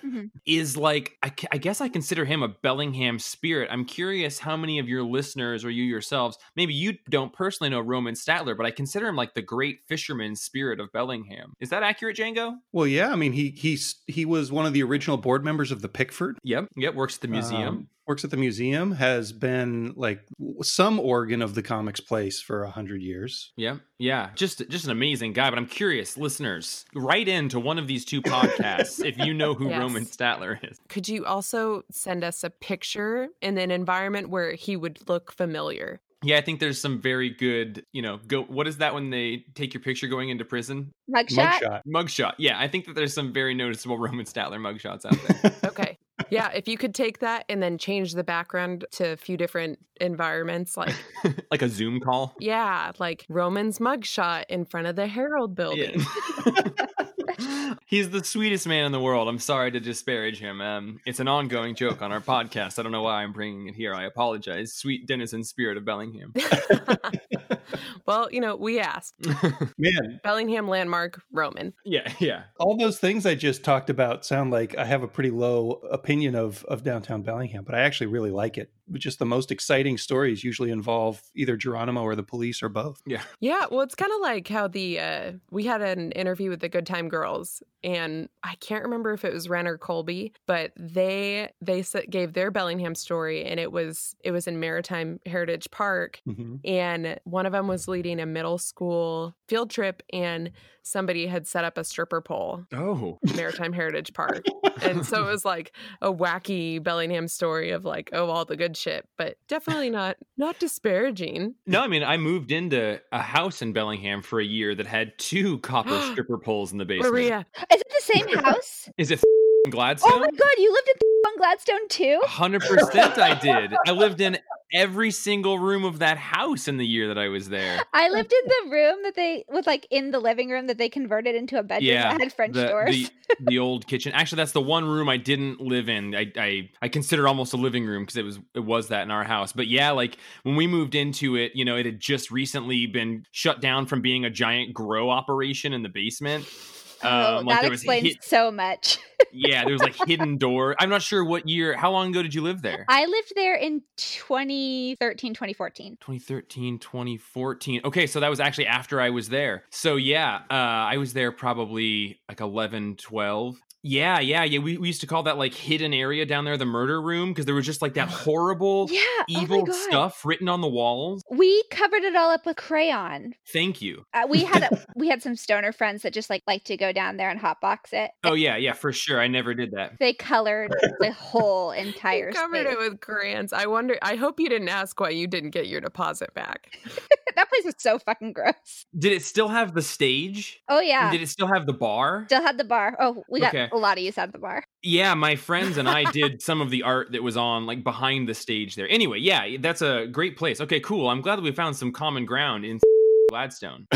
[SPEAKER 1] is like, I, I guess I consider him a Bellingham spirit. I'm curious how many of your listeners or you yourselves, maybe you don't personally know Roman Statler, but I consider him like the great fisherman spirit of Bellingham. Is that accurate, Django?
[SPEAKER 2] Well, yeah, I mean, he he's he was one of the original board members of the Pickford.
[SPEAKER 1] Yep. Yep. Works at the museum.
[SPEAKER 2] Um, works at the museum. Has been like some organ of the comics place for a hundred years.
[SPEAKER 1] Yeah, yeah, just just an amazing guy. But I'm curious, listeners, write into one of these two podcasts if you know who
[SPEAKER 3] Yes.
[SPEAKER 1] Roman Statler is.
[SPEAKER 3] Could you also send us a picture in an environment where he would look familiar?
[SPEAKER 1] Yeah, I think there's some very good, you know, go. What is that when they take your picture going into prison?
[SPEAKER 4] Mugshot.
[SPEAKER 2] Mugshot.
[SPEAKER 1] Mugshot. Yeah, I think that there's some very noticeable Roman Statler mugshots out there.
[SPEAKER 3] Okay. Yeah, if you could take that and then change the background to a few different environments, like
[SPEAKER 1] like a Zoom call.
[SPEAKER 3] yeah, like Roman's mugshot in front of the Herald building.
[SPEAKER 1] He's the sweetest man in the world. I'm sorry to disparage him. Um, it's an ongoing joke on our podcast. I don't know why I'm bringing it here. I apologize. Sweet denizen spirit of Bellingham.
[SPEAKER 3] well, you know, we asked.
[SPEAKER 2] Man,
[SPEAKER 3] Bellingham landmark Roman.
[SPEAKER 1] yeah, yeah.
[SPEAKER 2] all those things I just talked about sound like I have a pretty low opinion of of downtown Bellingham, but I actually really like it. Just the most exciting stories usually involve either Geronimo or the police or both.
[SPEAKER 1] Yeah.
[SPEAKER 3] Yeah, well, it's kind of like how the uh, we had an interview with the Good Time Girls, and I can't remember if it was Ren or Colby, but they they s- gave their Bellingham story, and it was it was in Maritime Heritage Park,
[SPEAKER 2] Mhm.
[SPEAKER 3] and one of them was leading a middle school field trip, and somebody had set up a stripper pole
[SPEAKER 1] Oh.
[SPEAKER 3] Maritime Heritage Park. And so it was like a wacky Bellingham story of like, oh, all the good shit, but definitely not not disparaging.
[SPEAKER 1] No, I mean, I moved into a house in Bellingham for a year that had two copper stripper poles in the basement.
[SPEAKER 3] Maria,
[SPEAKER 4] Is it the same house?
[SPEAKER 1] Is it Gladstone?
[SPEAKER 4] oh my god, you lived in on Gladstone too?
[SPEAKER 1] Hundred percent, I did. I lived in every single room of that house in the year that I was there.
[SPEAKER 4] I lived in the room that they was like in the living room that they converted into a bedroom
[SPEAKER 1] Yeah,
[SPEAKER 4] that had French
[SPEAKER 1] the,
[SPEAKER 4] doors.
[SPEAKER 1] the the old kitchen. Actually, that's the one room I didn't live in. I I, I consider almost a living room because it was it was that in our house. But yeah, like when we moved into it, you know, it had just recently been shut down from being a giant grow operation in the basement.
[SPEAKER 4] Oh,
[SPEAKER 1] Um, like
[SPEAKER 4] that explains
[SPEAKER 1] hid-
[SPEAKER 4] so much.
[SPEAKER 1] yeah, there was like hidden door. I'm not sure what year. How long ago did you live there?
[SPEAKER 4] I lived there in 2013, 2014.
[SPEAKER 1] 2013 2014 okay so that was actually after i was there so yeah uh i was there probably like 11 12 yeah yeah yeah we, we used to call that like hidden area down there the murder room because there was just like that horrible
[SPEAKER 4] Yeah, oh
[SPEAKER 1] evil
[SPEAKER 4] God.
[SPEAKER 1] stuff written on the walls
[SPEAKER 4] We covered it all up with crayon.
[SPEAKER 1] thank you
[SPEAKER 4] Uh, we had a, we had some stoner friends that just like like to go down there and hotbox it.
[SPEAKER 1] oh yeah yeah for sure i never did that
[SPEAKER 4] They colored the whole entire
[SPEAKER 3] you covered
[SPEAKER 4] space.
[SPEAKER 3] it with crayons. I wonder. I hope you didn't ask why you didn't get your deposit back.
[SPEAKER 4] that place was so fucking gross.
[SPEAKER 1] did it still have the stage
[SPEAKER 4] Oh
[SPEAKER 1] And
[SPEAKER 4] yeah.
[SPEAKER 1] did it still have the bar
[SPEAKER 4] Still had the bar. Oh, we got
[SPEAKER 1] Okay.
[SPEAKER 4] A lot of use out of the bar.
[SPEAKER 1] Yeah, my friends and I did some of the art that was on like behind the stage there. Anyway, yeah, that's a great place. Okay, cool. I'm glad that we found some common ground in Gladstone.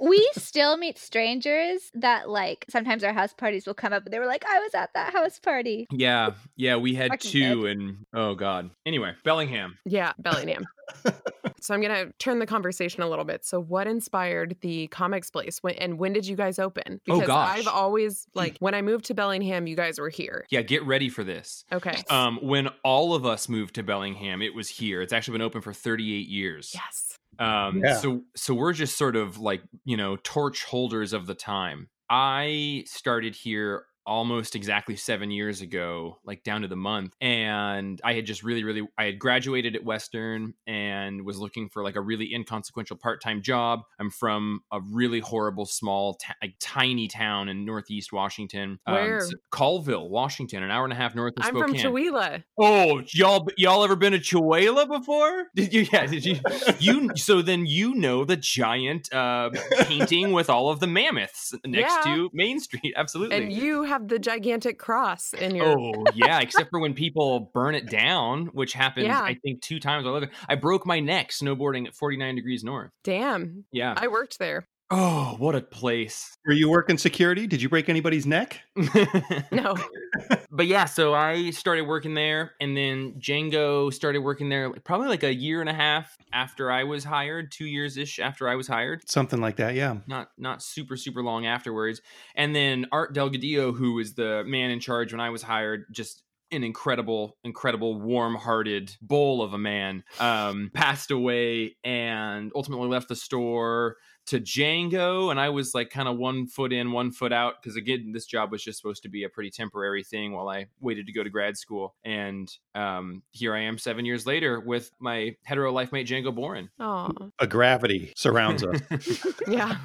[SPEAKER 4] we still meet strangers that like sometimes our house parties will come up and they were like, I was at that house party.
[SPEAKER 1] Yeah, yeah, we had
[SPEAKER 4] Fucking
[SPEAKER 1] two and oh god. Anyway, Bellingham.
[SPEAKER 3] Yeah, Bellingham. so I'm gonna turn the conversation a little bit. So, what inspired the comics place, when, and when did you guys open?
[SPEAKER 1] Oh,
[SPEAKER 3] Because
[SPEAKER 1] gosh.
[SPEAKER 3] I've always like when I moved to Bellingham, you guys were here.
[SPEAKER 1] Yeah, get ready for this.
[SPEAKER 3] Okay.
[SPEAKER 1] Um, when all of us moved to Bellingham, it was here. It's actually been open for 38 years.
[SPEAKER 3] yes.
[SPEAKER 1] Um,
[SPEAKER 2] Yeah.
[SPEAKER 1] so so we're just sort of like you know torch holders of the time. I started here almost exactly seven years ago, like down to the month, and I had just really, really, I had graduated at Western and was looking for like a really inconsequential part-time job. I'm from a really horrible small, ta- like tiny town in Northeast Washington,
[SPEAKER 3] Where?
[SPEAKER 1] s- Colville, Washington, an hour and a half north of
[SPEAKER 3] I'm
[SPEAKER 1] Spokane.
[SPEAKER 3] from Chewelah.
[SPEAKER 1] Oh, y'all, y'all ever been to Chewelah before? Did you? Yeah, did you? You so then you know the giant uh, painting with all of the mammoths next
[SPEAKER 3] Yeah.
[SPEAKER 1] to Main Street. Absolutely.
[SPEAKER 3] And you have the gigantic cross in your.
[SPEAKER 1] Oh yeah, except for when people burn it down, which happens
[SPEAKER 3] Yeah.
[SPEAKER 1] I think two times while I lived there. I broke my neck snowboarding at 49 degrees north.
[SPEAKER 3] Damn.
[SPEAKER 1] Yeah.
[SPEAKER 3] I worked there.
[SPEAKER 1] Oh, what a place.
[SPEAKER 2] Were you working security? Did you break anybody's neck?
[SPEAKER 3] No.
[SPEAKER 1] but yeah, so I started working there, and then Django started working there probably like a year and a half after I was hired, two years ish after I was hired.
[SPEAKER 2] Something like that, yeah.
[SPEAKER 1] Not not super super long afterwards, and then Art Delgadillo, who was the man in charge when I was hired, just an incredible, incredible, warm-hearted bull of a man, um, passed away and ultimately left the store to Django, and I was like kind of one foot in, one foot out because again, this job was just supposed to be a pretty temporary thing while I waited to go to grad school, and um, here I am seven years later with my hetero life mate Django Boren.
[SPEAKER 3] Oh.
[SPEAKER 2] A gravity surrounds us.
[SPEAKER 3] Yeah.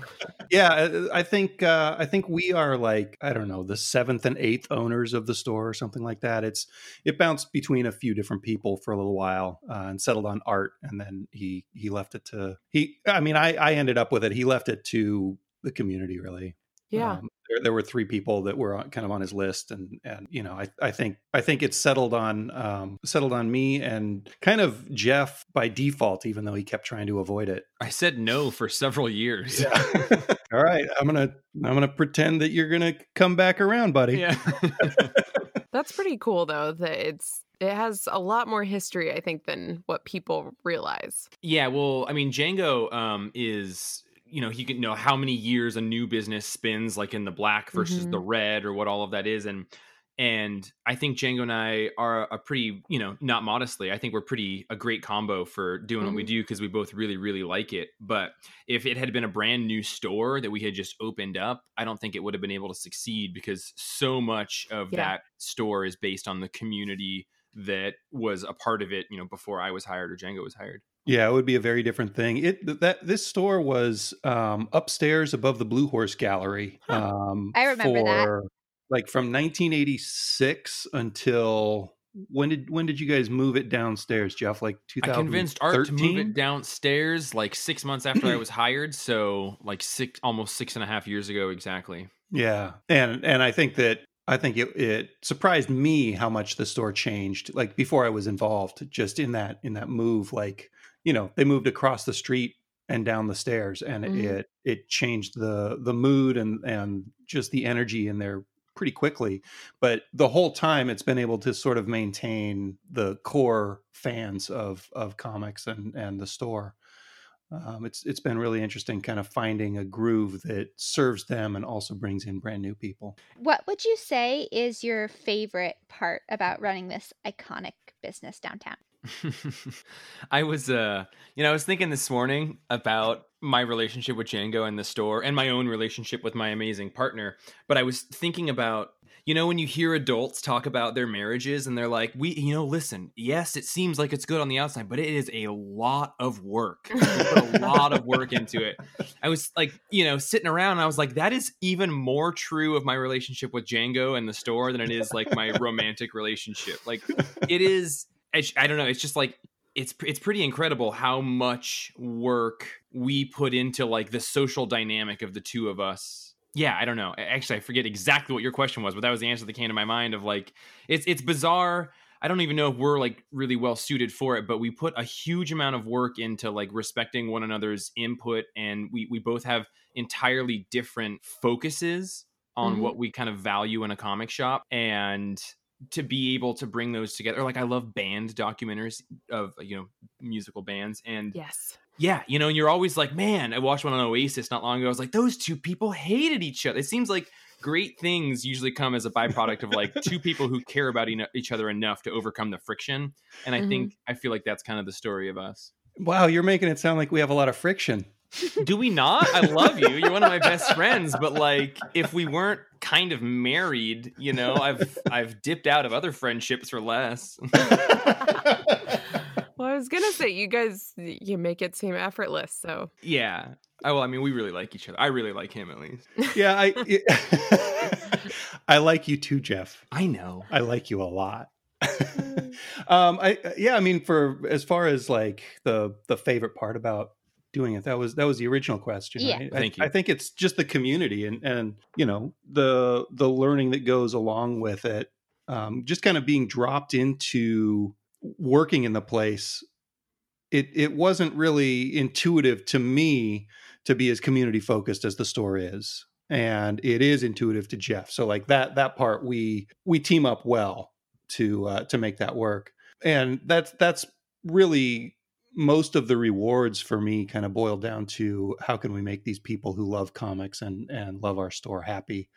[SPEAKER 2] yeah, uh, I think uh, I think we are like I don't know the seventh and eighth owners of the store or something like that. It's it bounced between a few different people for a little while uh, and settled on art, and then he he left it to he. I mean, I I ended up with it. He left it to the community really.
[SPEAKER 3] Yeah.
[SPEAKER 2] Um, there, there were three people that were on, kind of on his list, and and you know, I, I think I think it's settled on um, settled on me and kind of Jeff by default, even though he kept trying to avoid it.
[SPEAKER 1] I said no for several years.
[SPEAKER 2] Yeah. All right, I'm gonna I'm gonna pretend that you're gonna come back around, buddy.
[SPEAKER 1] yeah.
[SPEAKER 3] That's pretty cool though that it's it has a lot more history I think than what people realize.
[SPEAKER 1] Yeah, well, I mean, Django um, is you know he can know how many years a new business spins, like in the black versus
[SPEAKER 3] Mhm.
[SPEAKER 1] the red, or what all of that is, and and I think Django and I are a pretty, you know, not modestly, I think we're pretty a great combo for doing what we do because we both really, really like it. But if it had been a brand new store that we had just opened up, I don't think it would have been able to succeed because so much of
[SPEAKER 3] Yeah.
[SPEAKER 1] that store is based on the community that was a part of it, you know, before I was hired or Django was hired.
[SPEAKER 2] Yeah, it would be a very different thing. It that this store was um, upstairs above the Blue Horse Gallery. Um,
[SPEAKER 4] I remember that.
[SPEAKER 2] Like from 1986 until when did when did you guys move it downstairs, Jeff? Like
[SPEAKER 1] I convinced Art to move it downstairs like six months after I was hired. So like six, almost six and a half years ago, exactly.
[SPEAKER 2] Yeah, and and I think that I think it it surprised me how much the store changed. Like before I was involved, just in that in that move, like you know they moved across the street and down the stairs, and
[SPEAKER 3] Mhm.
[SPEAKER 2] it it changed the the mood and and just the energy in there pretty quickly. But the whole time, it's been able to sort of maintain the core fans of of comics and and the store. Um, it's it's been really interesting, kind of finding a groove that serves them and also brings in brand new people.
[SPEAKER 4] What would you say is your favorite part about running this iconic business downtown?
[SPEAKER 1] I was, uh, you know, I was thinking this morning about my relationship with Django and the store and my own relationship with my amazing partner. But I was thinking about, you know, when you hear adults talk about their marriages and they're like, we, you know, listen, yes, it seems like it's good on the outside, but it is a lot of work. A lot of work into it. I was like, you know, sitting around, and I was like, that is even more true of my relationship with Django and the store than it is like my romantic relationship. Like, it is. I I don't know. It's just like it's it's pretty incredible how much work we put into like the social dynamic of the two of us. Yeah, I don't know. Actually, I forget exactly what your question was, but that was the answer that came to my mind. Of like, it's it's bizarre. I don't even know if we're like really well suited for it, but we put a huge amount of work into like respecting one another's input, and we we both have entirely different focuses on
[SPEAKER 3] Mhm.
[SPEAKER 1] what we kind of value in a comic shop, and to be able to bring those together. Like I love band documentaries of you know musical bands, and
[SPEAKER 3] Yes.
[SPEAKER 1] yeah, you know, and you're always like, man, I watched one on Oasis not long ago. I was like, those two people hated each other. It seems like great things usually come as a byproduct of like two people who care about eno- each other enough to overcome the friction. And I
[SPEAKER 3] Mhm.
[SPEAKER 1] think I feel like that's kind of the story of us.
[SPEAKER 2] Wow, you're making it sound like we have a lot of friction.
[SPEAKER 1] Do we not? I love you. You're one of my best friends, but like if we weren't kind of married, you know, I've I've dipped out of other friendships for less.
[SPEAKER 3] Well, I was gonna say you guys you make it seem effortless, so
[SPEAKER 1] yeah. Oh, well, I mean, we really like each other. I really like him at least.
[SPEAKER 2] yeah, I I like you too, Jeff.
[SPEAKER 1] I know.
[SPEAKER 2] I like you a lot. um, I yeah, I mean, for as far as like the the favorite part about doing it, that was that was the original question.
[SPEAKER 4] Yeah.
[SPEAKER 2] right?
[SPEAKER 1] Thank
[SPEAKER 2] I,
[SPEAKER 1] you.
[SPEAKER 2] I think it's just the community and and you know the the learning that goes along with it. Um, just kind of being dropped into working in the place. It it wasn't really intuitive to me to be as community focused as the store is and it is intuitive to jeff so like that that part we we team up well to uh, to make that work and that's that's really most of the rewards for me kind of boil down to how can we make these people who love comics and and love our store happy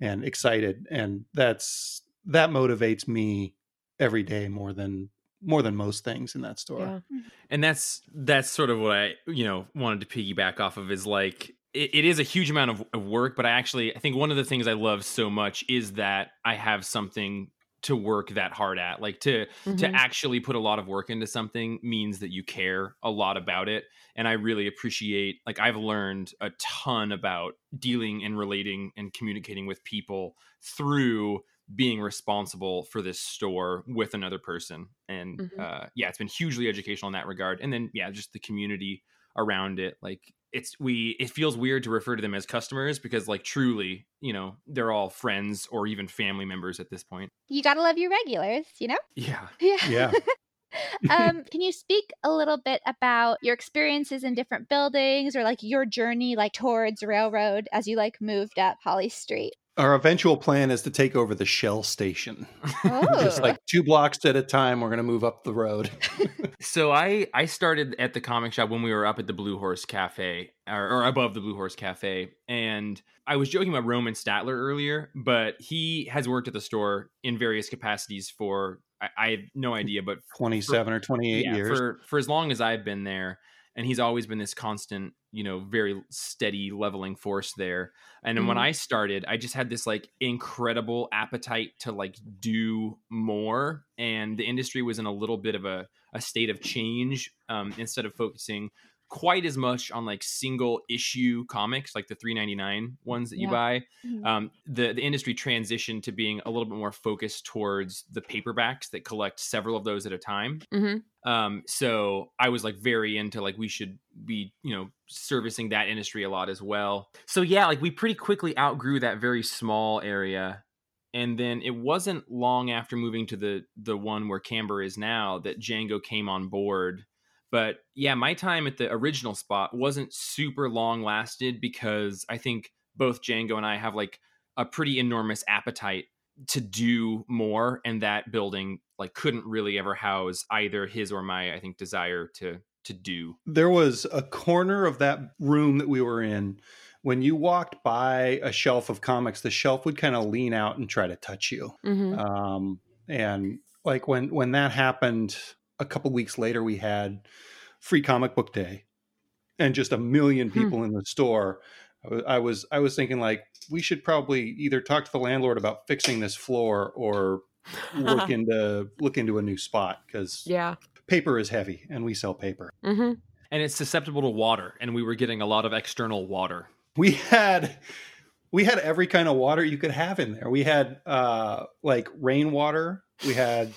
[SPEAKER 2] and excited and that's that motivates me every day more than more than most things in that store
[SPEAKER 3] yeah. Mm-hmm.
[SPEAKER 1] and that's that's sort of what i you know wanted to piggyback off of is like it, it is a huge amount of, of work but i actually i think one of the things i love so much is that i have something to work that hard at like to to
[SPEAKER 3] Mhm.
[SPEAKER 1] actually put a lot of work into something means that you care a lot about it and i really appreciate like i've learned a ton about dealing and relating and communicating with people through being responsible for this store with another person and
[SPEAKER 3] Mhm.
[SPEAKER 1] uh yeah it's been hugely educational in that regard and then yeah just the community around it like it's we it feels weird to refer to them as customers because like truly you know they're all friends or even family members at this point
[SPEAKER 4] You gotta love your regulars, you know?
[SPEAKER 1] yeah
[SPEAKER 4] Yeah.
[SPEAKER 2] Yeah.
[SPEAKER 4] um, can you speak a little bit about your experiences in different buildings or like your journey like towards railroad as you like moved up Holly Street?
[SPEAKER 2] Our eventual plan is to take over the Shell station.
[SPEAKER 4] Oh,
[SPEAKER 2] Just like two blocks at a time, we're going to move up the road.
[SPEAKER 1] so i i started at the comic shop when we were up at the blue horse cafe or, or above the blue horse cafe and i was joking about roman statler earlier but he has worked at the store in various capacities for i, I have no idea but
[SPEAKER 2] 27 or 28
[SPEAKER 1] yeah,
[SPEAKER 2] years.
[SPEAKER 1] for for as long as I've been there, and he's always been this constant, you know, very steady leveling force there. And then when. I started, I just had this like incredible appetite to like do more, and the industry was in a little bit of a a state of change. Um, instead of focusing quite as much on like single issue comics like the 399 ones that you
[SPEAKER 4] Yeah.
[SPEAKER 1] buy.
[SPEAKER 4] Mhm.
[SPEAKER 1] um, the the industry transitioned to being a little bit more focused towards the paperbacks that collect several of those at a time.
[SPEAKER 3] Hmm
[SPEAKER 1] um so i was like very into like we should be you know servicing that industry a lot as well. So yeah like we pretty quickly outgrew that very small area. And then it wasn't long after moving to the the one where camber is now that django came on board but yeah my time at the original spot wasn't super long lasted because i think both django and i have like a pretty enormous appetite to do more and that building like couldn't really ever house either his or my i think desire to to do
[SPEAKER 2] there was a corner of that room that we were in. When you walked by a shelf of comics, the shelf would kind of lean out and try to touch you.
[SPEAKER 3] hmm
[SPEAKER 2] um, and like when when that happened a couple weeks later we had free comic book day and just a million
[SPEAKER 3] Hmm.
[SPEAKER 2] people in the store. I was i was thinking like we should probably either talk to the landlord about fixing this floor or look into look into a new spot because
[SPEAKER 3] yeah.
[SPEAKER 2] paper is heavy and we sell paper.
[SPEAKER 3] Hmm
[SPEAKER 1] and it's susceptible to water and we were getting a lot of external water.
[SPEAKER 2] We had we had every kind of water you could have in there. We had uh like rainwater we had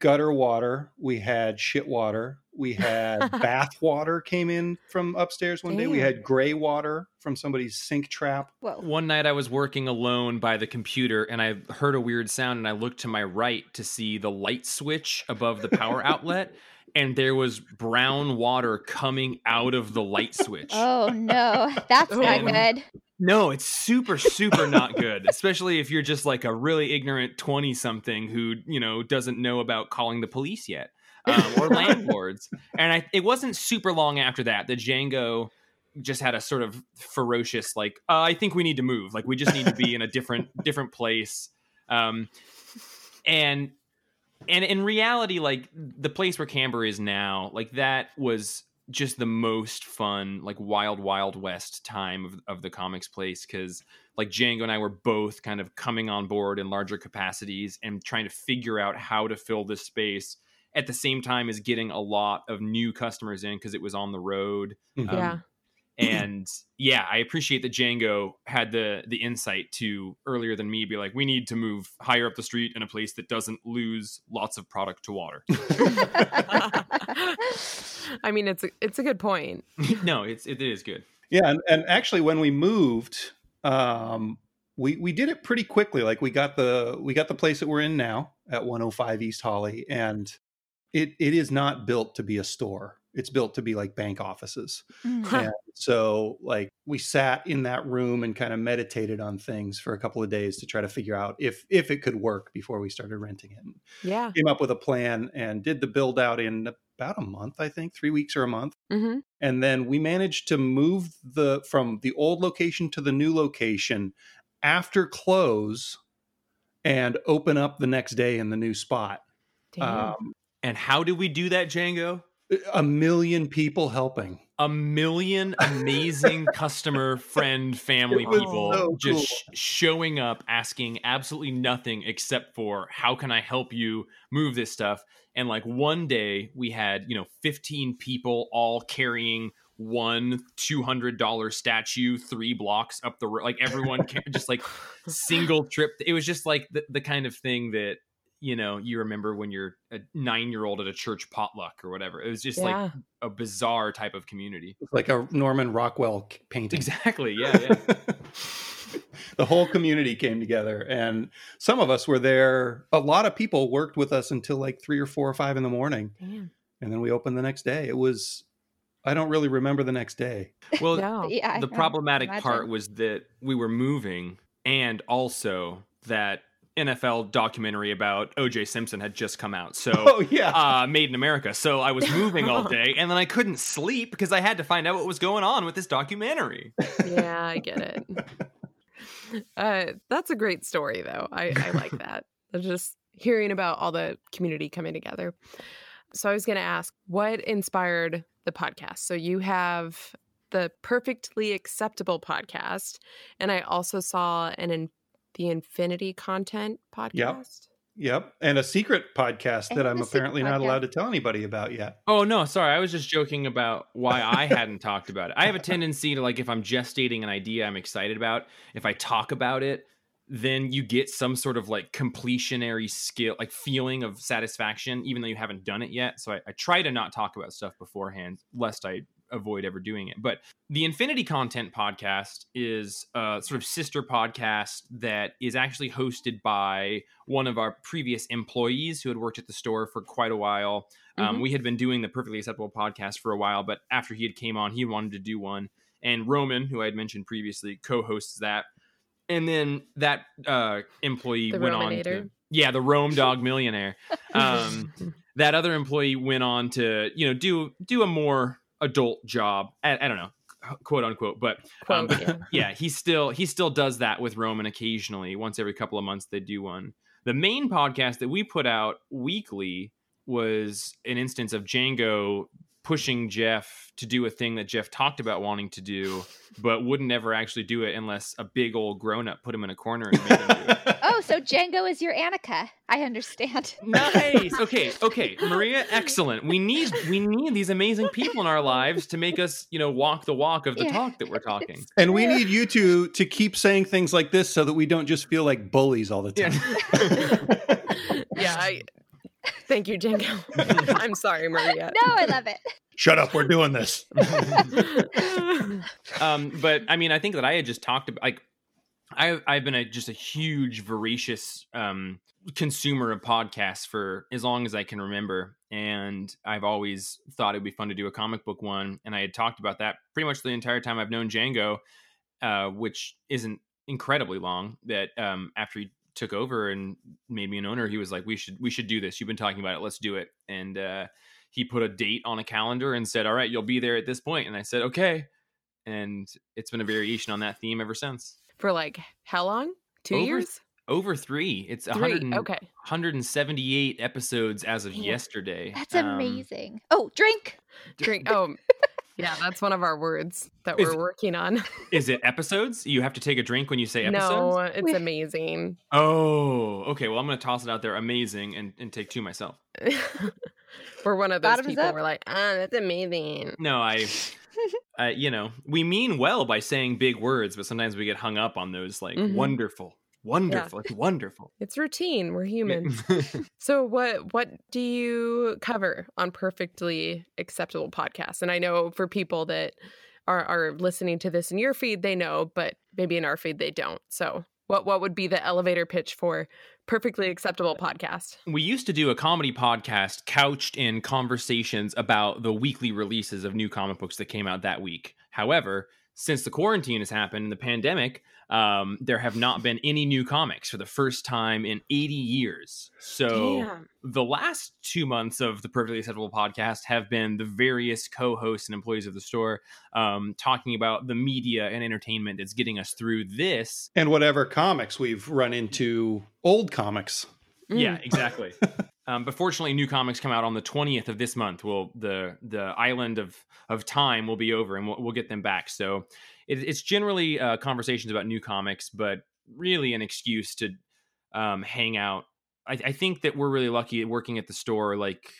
[SPEAKER 2] gutter water we had shit water we had bath water came in from upstairs one day we had gray water from somebody's sink trap
[SPEAKER 4] Whoa.
[SPEAKER 1] one night i was working alone by the computer and i heard a weird sound and i looked to my right to see the light switch above the power outlet and there was brown water coming out of the light switch
[SPEAKER 4] Oh no, that's not good.
[SPEAKER 1] No, it's super, super not good, especially if you're just like a really ignorant 20 something who, you know, doesn't know about calling the police yet um, or landlords. And I, it wasn't super long after that that Django just had a sort of ferocious, like, uh, I think we need to move. Like, we just need to be in a different, different place. Um, and, and in reality, like the place where Camber is now, like that was just the most fun, like wild, wild west time of, of the comics place. Cause like Django and I were both kind of coming on board in larger capacities and trying to figure out how to fill this space at the same time as getting a lot of new customers in because it was on the road.
[SPEAKER 2] Mhm.
[SPEAKER 1] Um,
[SPEAKER 3] yeah.
[SPEAKER 1] And yeah, I appreciate that Django had the the insight to earlier than me be like, we need to move higher up the street in a place that doesn't lose lots of product to water.
[SPEAKER 3] I mean, it's a, it's a good point.
[SPEAKER 1] no, it's it is good.
[SPEAKER 2] Yeah, and, and actually, when we moved, um, we we did it pretty quickly. Like we got the we got the place that we're in now at 105 East Holly, and it it is not built to be a store. It's built to be like bank offices.
[SPEAKER 4] Mm.
[SPEAKER 2] And so, like, we sat in that room and kind of meditated on things for a couple of days to try to figure out if if it could work before we started renting it.
[SPEAKER 3] Yeah.
[SPEAKER 2] came up with a plan and did the build out in about a month, I think, three weeks or a month
[SPEAKER 3] hmm
[SPEAKER 2] and then we managed to move the from the old location to the new location after close and open up the next day in the new spot
[SPEAKER 3] Damn.
[SPEAKER 2] um,
[SPEAKER 1] And how did we do that, Django?
[SPEAKER 2] A million people helping
[SPEAKER 1] A million amazing customer, friend, family people
[SPEAKER 2] so
[SPEAKER 1] just sh- showing up, asking absolutely nothing except for how can I help you move this stuff. And like one day we had, you know, 15 people all carrying one $200 statue three blocks up the road. Like everyone just like single trip. It was just like the, the kind of thing that you know you remember when you're a nine year old at a church potluck or whatever. It was just like a bizarre type of community.
[SPEAKER 2] It's like a Norman Rockwell painting.
[SPEAKER 1] Exactly. Yeah. Yeah.
[SPEAKER 2] the whole community came together and some of us were there a lot of people worked with us until like three or four or five in the morning
[SPEAKER 3] Damn.
[SPEAKER 2] and then we opened the next day it was i don't really remember the next day
[SPEAKER 1] Well,
[SPEAKER 3] No.
[SPEAKER 4] Yeah,
[SPEAKER 1] the problematic
[SPEAKER 4] imagine.
[SPEAKER 1] part was that we were moving and also that NFL documentary about OJ Simpson had just come out. So
[SPEAKER 2] oh yeah
[SPEAKER 1] uh, made in America. So I was moving all day and then I couldn't sleep because I had to find out what was going on with this documentary.
[SPEAKER 3] Yeah, I get it. Uh, that's a great story, though. I, I like that. Just hearing about all the community coming together. So I was going to ask, what inspired the podcast? So you have the perfectly acceptable podcast, and I also saw an in, the Infinity Content podcast.
[SPEAKER 2] yep Yep. and a secret podcast that i'm apparently not
[SPEAKER 4] podcast.
[SPEAKER 2] allowed to tell anybody about yet
[SPEAKER 1] Oh no, sorry. I was just joking about why I hadn't talked about it. I have a tendency to like if I'm gestating an idea I'm excited about, if I talk about it, then you get some sort of like completionary skill, like feeling of satisfaction, even though you haven't done it yet. So I, I try to not talk about stuff beforehand, lest I avoid ever doing it. But the Infinity Content Podcast is a sort of sister podcast that is actually hosted by one of our previous employees who had worked at the store for quite a while. Um,
[SPEAKER 3] Mhm.
[SPEAKER 1] we had been doing the Perfectly Acceptable podcast for a while, but after he had came on, he wanted to do one. And Roman, who I had mentioned previously, co-hosts that. And then that uh, employee
[SPEAKER 3] The
[SPEAKER 1] went on to yeah, the Rome Dog Millionaire. Um, that other employee went on to you know do do a more adult job. I, I don't know, quote unquote, but um,
[SPEAKER 3] Quote, yeah.
[SPEAKER 1] yeah, he still he still does that with Roman occasionally. Once every couple of months, they do one. The main podcast that we put out weekly was an instance of Django pushing Jeff to do a thing that Jeff talked about wanting to do, but wouldn't ever actually do it unless a big old grown up put him in a corner and made him do it.
[SPEAKER 4] Oh, so Django is your Annika. I understand.
[SPEAKER 1] Nice. Okay. Okay. Maria, excellent. We need we need these amazing people in our lives to make us, you know, walk the walk of the
[SPEAKER 4] Yeah.
[SPEAKER 1] talk that we're talking.
[SPEAKER 2] and we need you to to keep saying things like this so that we don't just feel like bullies all the
[SPEAKER 1] Yeah.
[SPEAKER 2] time
[SPEAKER 3] yeah, I thank you, Django. I'm sorry, Maria.
[SPEAKER 4] No, I love it.
[SPEAKER 2] shut up we're doing this
[SPEAKER 1] um, but I mean, I think that I had just talked about like I I've been a just a huge voracious um consumer of podcasts for as long as I can remember. And I've always thought it'd be fun to do a comic book one. And I had talked about that pretty much the entire time I've known Django, uh, which isn't incredibly long. That um, after he took over and made me an owner, he was like, "We should we should do this. You've been talking about it. Let's do it." And uh, he put a date on a calendar and said, "All right, you'll be there at this point." And I said, "Okay." And it's been a variation on that theme ever since.
[SPEAKER 3] For like how long? Two
[SPEAKER 1] Over
[SPEAKER 3] years?
[SPEAKER 1] Over three. It's a
[SPEAKER 3] Three.
[SPEAKER 1] hundred
[SPEAKER 3] Okay.
[SPEAKER 1] 178 episodes as of
[SPEAKER 4] Yeah.
[SPEAKER 1] yesterday.
[SPEAKER 4] That's
[SPEAKER 1] Um,
[SPEAKER 4] amazing. Oh, drink.
[SPEAKER 3] Drink. Oh, yeah, that's one of our words that
[SPEAKER 1] Is
[SPEAKER 3] we're working on.
[SPEAKER 1] Is it episodes? You have to take a drink when you say episodes?
[SPEAKER 3] No, it's
[SPEAKER 4] We-
[SPEAKER 3] amazing.
[SPEAKER 1] Oh, okay. Well, I'm going to toss it out there. Amazing, and, and take two myself.
[SPEAKER 3] we're one of those
[SPEAKER 4] Bottoms
[SPEAKER 3] people.
[SPEAKER 4] up.
[SPEAKER 3] We're like, ah, that's amazing.
[SPEAKER 1] No, I, uh, you know, we mean well by saying big words, but sometimes we get hung up on those like
[SPEAKER 3] Mhm.
[SPEAKER 1] wonderful, wonderful, it's wonderful.
[SPEAKER 3] It's routine. We're human. So what what do you cover on perfectly acceptable podcasts? And I know for people that are are listening to this in your feed, they know, but maybe in our feed they don't. So what what would be the elevator pitch for perfectly acceptable uh, podcast?
[SPEAKER 1] we used to do a comedy podcast couched in conversations about the weekly releases of new comic books that came out that week. However, since the quarantine has happened and the pandemic, um, there have not been any new comics for the first time in 80 years. So
[SPEAKER 3] Damn.
[SPEAKER 1] the last two months of the Perfectly Acceptable podcast have been the various co-hosts and employees of the store um, talking about the media and entertainment that's getting us through this.
[SPEAKER 2] and whatever comics we've run into old comics
[SPEAKER 1] Yeah,
[SPEAKER 3] Mm.
[SPEAKER 1] exactly. um, but fortunately, new comics come out on the twentieth of this month. Well, the the island of of time will be over, and we'll, we'll get them back. So it, it's generally uh, conversations about new comics, but really an excuse to um, hang out. I, I think that we're really lucky working at the store. Like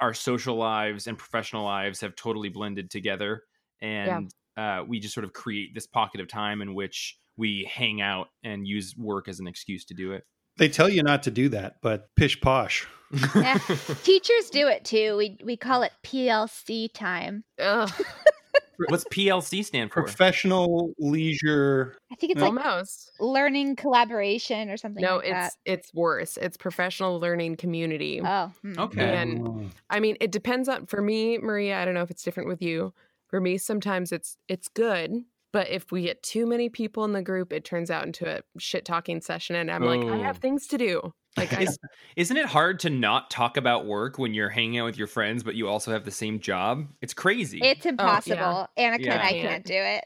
[SPEAKER 1] our social lives and professional lives have totally blended together, and uh, we just sort of create this pocket of time in which we hang out and use work as an excuse to do it.
[SPEAKER 2] They tell you not to do that, but pish posh.
[SPEAKER 4] Yeah. Teachers do it too. We we call it PLC time.
[SPEAKER 3] Ugh,
[SPEAKER 1] What's PLC stand for?
[SPEAKER 2] Professional leisure.
[SPEAKER 4] I think it's
[SPEAKER 2] No.
[SPEAKER 4] like
[SPEAKER 3] almost.
[SPEAKER 4] learning collaboration or something.
[SPEAKER 3] No,
[SPEAKER 4] like
[SPEAKER 3] it's
[SPEAKER 4] that.
[SPEAKER 3] it's worse. It's professional learning community.
[SPEAKER 4] Oh, hmm.
[SPEAKER 1] Okay.
[SPEAKER 3] And-
[SPEAKER 2] Oh.
[SPEAKER 3] I mean, it depends on for me, Maria. I don't know if it's different with you. For me, sometimes it's it's good, but if we get too many people in the group, it turns out into a shit talking session, and I'm like, I
[SPEAKER 1] Oh.
[SPEAKER 3] have things to do. Like, I,
[SPEAKER 1] Is, isn't it hard to not talk about work when you're hanging out with your friends, but you also have the same job? It's crazy.
[SPEAKER 4] it's oh, impossible. Annika
[SPEAKER 1] Yeah.
[SPEAKER 4] and I
[SPEAKER 3] Can't.
[SPEAKER 4] can't do it.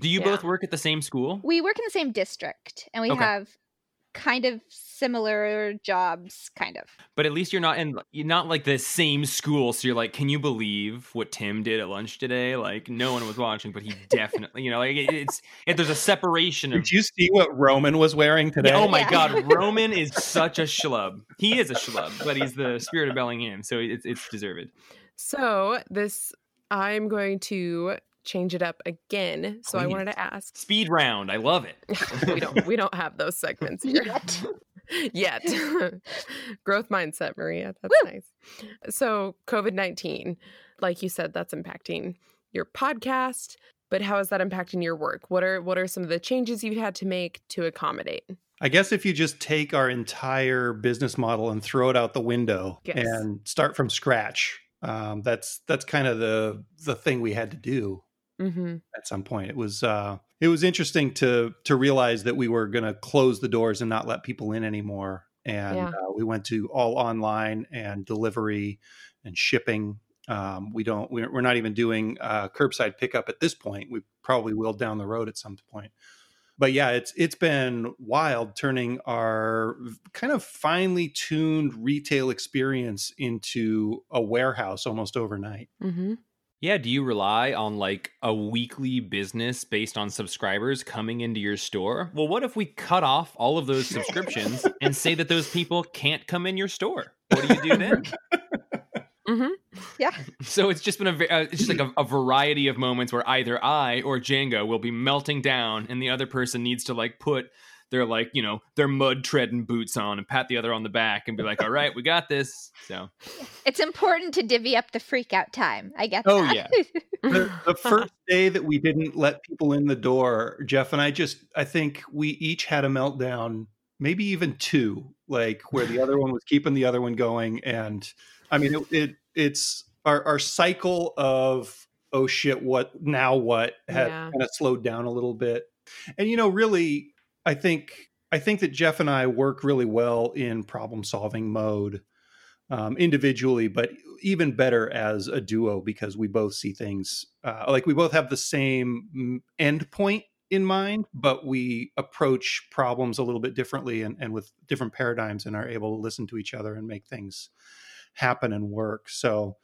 [SPEAKER 1] Do you
[SPEAKER 3] yeah.
[SPEAKER 1] both work at the same school?
[SPEAKER 4] We work in the same district, and we
[SPEAKER 1] Okay.
[SPEAKER 4] have kind of similar jobs, kind of.
[SPEAKER 1] But at least you're not in you're not like the same school. So you're like, can you believe what Tim did at lunch today? Like no one was watching, but he definitely, you know, like it- it's if there's a separation of.
[SPEAKER 2] Did you see what Roman was wearing oh today?
[SPEAKER 1] Yeah, oh my
[SPEAKER 4] Yeah.
[SPEAKER 1] God, Roman is such a schlub. He is a schlub, but he's the spirit of Bellingham, so it's it's deserved.
[SPEAKER 3] so this I'm going to change it up again. So I wanted to ask.
[SPEAKER 1] Speed round, I love it.
[SPEAKER 3] we don't we don't have those segments here.
[SPEAKER 4] Yet.
[SPEAKER 3] yet. Growth mindset, Maria. That's
[SPEAKER 4] Woo!
[SPEAKER 3] nice. So, COVID 19, like you said, that's impacting your podcast. But how is that impacting your work? What are what are some of the changes you've had to make to accommodate?
[SPEAKER 2] I guess if you just take our entire business model and throw it out the window
[SPEAKER 3] Yes.
[SPEAKER 2] and start from scratch, um, that's that's kind of the the thing we had to do
[SPEAKER 3] Mm-hmm.
[SPEAKER 2] at some point. It was uh, it was interesting to to realize that we were going to close the doors and not let people in anymore. And
[SPEAKER 3] Yeah.
[SPEAKER 2] uh, we went to all online and delivery and shipping. Um, we don't we're, we're not even doing uh, curbside pickup at this point. We probably will down the road at some point. But yeah, it's it's been wild turning our kind of finely tuned retail experience into a warehouse almost overnight.
[SPEAKER 3] Mm-hmm.
[SPEAKER 1] Yeah, do you rely on like a weekly business based on subscribers coming into your store? Well, what if we cut off all of those subscriptions and say that those people can't come in your store? What do you do then?
[SPEAKER 3] Mm-hmm. Yeah.
[SPEAKER 1] So it's just been a uh, it's just like a, a variety of moments where either I or Django will be melting down and the other person needs to like put their like, you know, their mud treading boots on and pat the other on the back and be like, "All right, we got this." So,
[SPEAKER 4] It's important to divvy up the freak out time. I get
[SPEAKER 1] Oh,
[SPEAKER 4] that.
[SPEAKER 1] yeah.
[SPEAKER 2] the, the first day that we didn't let people in the door, Jeff and I just, I think we each had a meltdown, maybe even two, like where the other one was keeping the other one going. And I mean, it, it it's our, our cycle of, oh shit, what now what had
[SPEAKER 3] Yeah.
[SPEAKER 2] kind of slowed down a little bit. And, you know, really, I think, I think that Jeff and I work really well in problem solving mode um, individually, but even better as a duo because we both see things uh, like we both have the same mm, end point in mind, but we approach problems a little bit differently and, and with different paradigms and are able to listen to each other and make things happen and work. So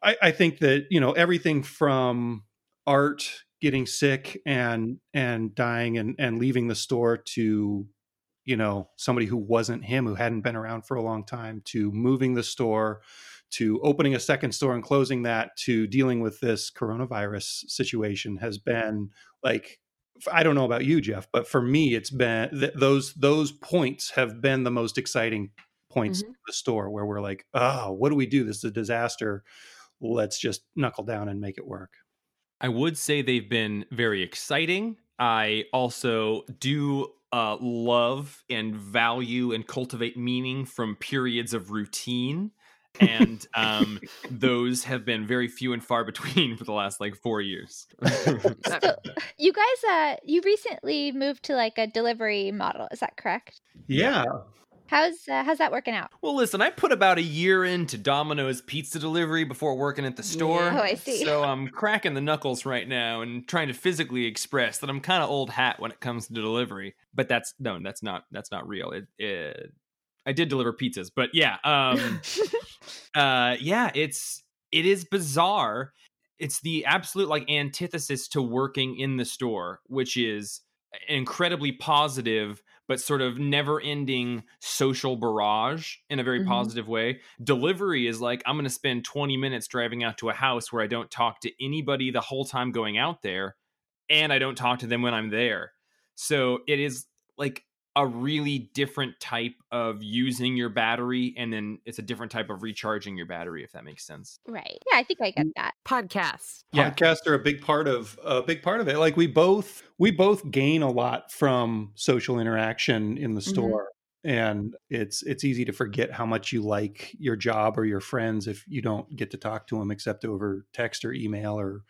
[SPEAKER 2] I, I think that, you know, everything from art getting sick and and dying and, and leaving the store to you know somebody who wasn't him who hadn't been around for a long time to moving the store to opening a second store and closing that to dealing with this coronavirus situation has been like I don't know about you Jeff but for me it's been th- those those points have been the most exciting points
[SPEAKER 3] Mhm.
[SPEAKER 2] of the store where we're like oh what do we do? This is a disaster. Let's just knuckle down and make it work
[SPEAKER 1] I would say they've been very exciting. I also do uh, love and value and cultivate meaning from periods of routine. And um, those have been very few and far between for the last like four years.
[SPEAKER 4] So, you guys, uh, you recently moved to like a delivery model. Is that correct?
[SPEAKER 2] yeah
[SPEAKER 4] How's uh, how's that working out?
[SPEAKER 1] well, listen, I put about a year into Domino's pizza delivery before working at the store.
[SPEAKER 4] Oh, I see.
[SPEAKER 1] So I'm cracking the knuckles right now and trying to physically express that I'm kind of old hat when it comes to delivery. But that's no, that's not that's not real. It, it I did deliver pizzas, but yeah, um, uh, yeah, it's it is bizarre. It's the absolute like antithesis to working in the store, which is incredibly positive but sort of never ending social barrage in a very
[SPEAKER 3] Mhm.
[SPEAKER 1] positive way. Delivery is like, I'm going to spend 20 minutes driving out to a house where I don't talk to anybody the whole time going out there, and I don't talk to them when I'm there. So it is like a really different type of using your battery and then it's a different type of recharging your battery if that makes sense
[SPEAKER 4] Right. Yeah, I think I get that.
[SPEAKER 3] Podcasts.
[SPEAKER 1] Yeah.
[SPEAKER 2] podcasts are a big part of a big part of it like we both we both gain a lot from social interaction in the
[SPEAKER 3] Mhm.
[SPEAKER 2] store and it's it's easy to forget how much you like your job or your friends if you don't get to talk to them except over text or email or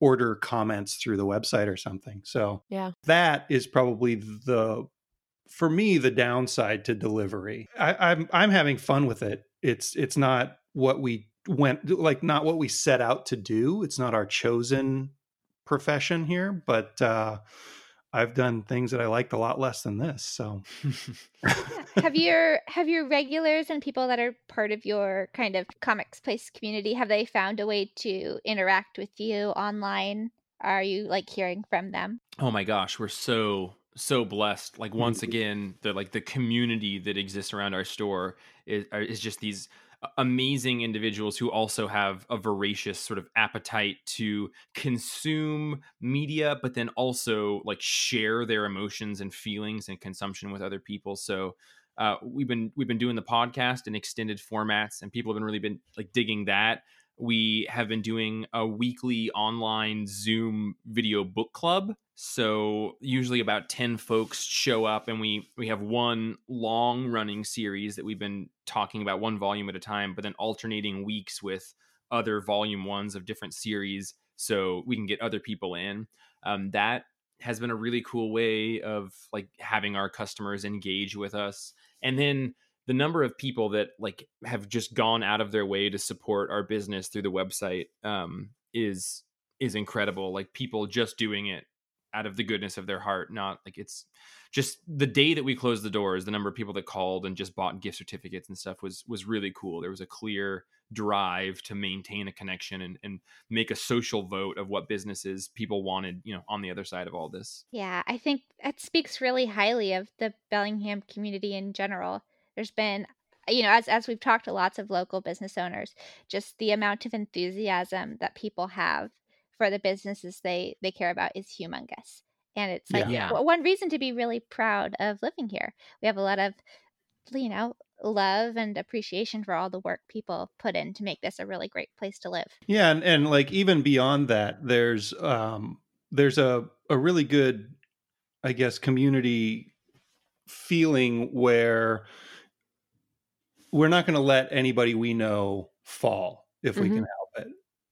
[SPEAKER 2] order comments through the website or something so
[SPEAKER 3] Yeah.
[SPEAKER 2] that is probably the for me the downside to delivery I, i'm i'm having fun with it. It's it's not what we went like not what we set out to do. It's not our chosen profession here but uh i've done things that i liked a lot less than this so.
[SPEAKER 4] Yeah. have your have your regulars and people that are part of your kind of comics place community have they found a way to interact with you online? Are you like hearing from them?
[SPEAKER 1] Oh my gosh we're so so blessed like once
[SPEAKER 2] Mhm.
[SPEAKER 1] again the like the community that exists around our store is, is just these amazing individuals who also have a voracious sort of appetite to consume media but then also like share their emotions and feelings and consumption with other people so uh, we've been we've been doing the podcast in extended formats and people have been really been like digging that we have been doing a weekly online zoom video book club so usually about 10 folks show up and we we have one long running series that we've been talking about one volume at a time but then alternating weeks with other volume ones of different series so we can get other people in. Um, that has been a really cool way of like having our customers engage with us. And then the number of people that like have just gone out of their way to support our business through the website um, is is incredible like people just doing it out of the goodness of their heart not like it's just the day that we closed the doors the number of people that called and just bought gift certificates and stuff was was really cool there was a clear drive to maintain a connection and, and make a social vote of what businesses people wanted you know on the other side of all this
[SPEAKER 4] Yeah, I think that speaks really highly of the Bellingham community in general. There's been, you know, as as we've talked to lots of local business owners, just the amount of enthusiasm that people have for the businesses they they care about is humongous. And it's like
[SPEAKER 1] Yeah.
[SPEAKER 4] w- one reason to be really proud of living here. We have a lot of, you know, love and appreciation for all the work people put in to make this a really great place to live.
[SPEAKER 2] Yeah, and, and like even beyond that, there's um there's a a really good, I guess, community feeling where we're not going to let anybody we know fall if we
[SPEAKER 3] Mhm.
[SPEAKER 2] can help it,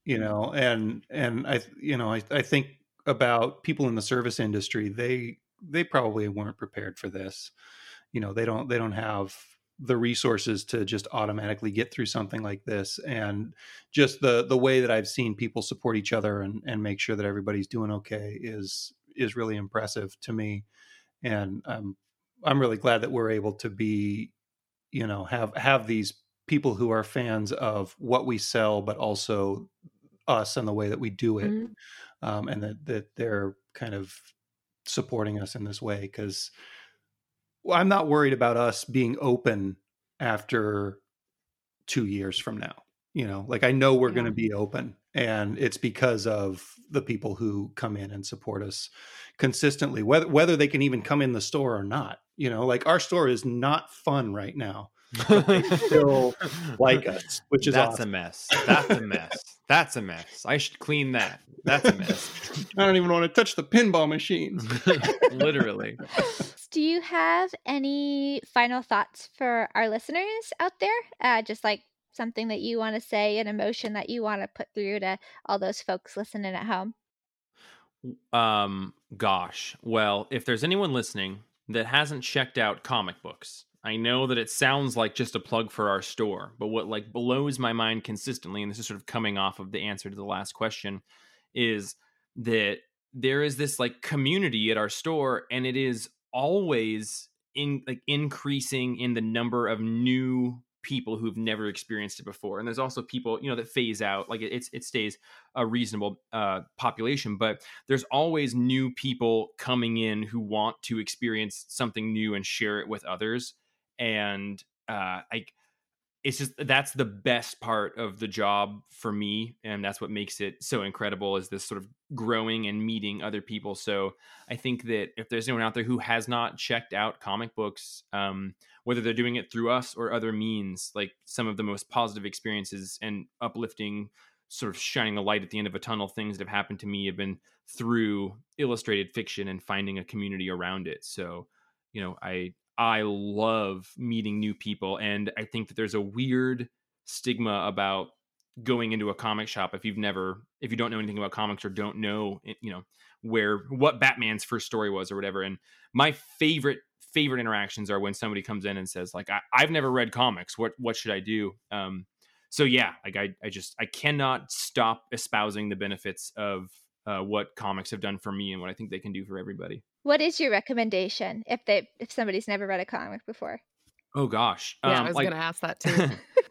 [SPEAKER 2] you know. And and I you know I I think about people in the service industry. They they probably weren't prepared for this. You know, they don't they don't have the resources to just automatically get through something like this and just the the way that I've seen people support each other and and make sure that everybody's doing okay is is really impressive to me and i'm I'm really glad that we're able to be you know have have these people who are fans of what we sell but also us and the way that we do it
[SPEAKER 3] Mhm.
[SPEAKER 2] um and that that they're kind of supporting us in this way cuz well, I'm not worried about us being open after 2 years from now you know? Like I know we're going to be open and it's because of the people who come in and support us consistently whether whether they can even come in the store or not you know? Like our store is not fun right now still like us which is
[SPEAKER 1] that's
[SPEAKER 2] awesome.
[SPEAKER 1] a mess that's a mess that's a mess i should clean that that's a mess
[SPEAKER 2] I don't even want to touch the pinball machines
[SPEAKER 1] literally
[SPEAKER 4] Do you have any final thoughts for our listeners out there? Uh, just like something that you want to say, an emotion that you want to put through to all those folks listening at home.
[SPEAKER 1] Um, gosh. Well, if there's anyone listening that hasn't checked out comic books, I know that it sounds like just a plug for our store, but what like blows my mind consistently, and this is sort of coming off of the answer to the last question, is that there is this like community at our store, and it is always in like increasing in the number of new people who've never experienced it before and there's also people you know that phase out like it, it's it stays a reasonable uh population but there's always new people coming in who want to experience something new and share it with others and uh i it's just that's the best part of the job for me and that's what makes it so incredible is this sort of growing and meeting other people. So i think that if there's anyone out there who has not checked out comic books um, whether they're doing it through us or other means like some of the most positive experiences and uplifting sort of shining a light at the end of a tunnel things that have happened to me have been through illustrated fiction and finding a community around it. So you know i I love meeting new people. And I think that there's a weird stigma about going into a comic shop if you've never if you don't know anything about comics or don't know eh, you know where what batman's first story was or whatever and my favorite favorite interactions are when somebody comes in and says like I, have never read comics what what should i do um so yeah like i i just i cannot stop espousing the benefits of uh, what comics have done for me and what i think they can do for everybody
[SPEAKER 4] what is your recommendation if they if somebody's never read a comic before?
[SPEAKER 1] Oh gosh.
[SPEAKER 3] Yeah, um, I was like, gonna ask that too.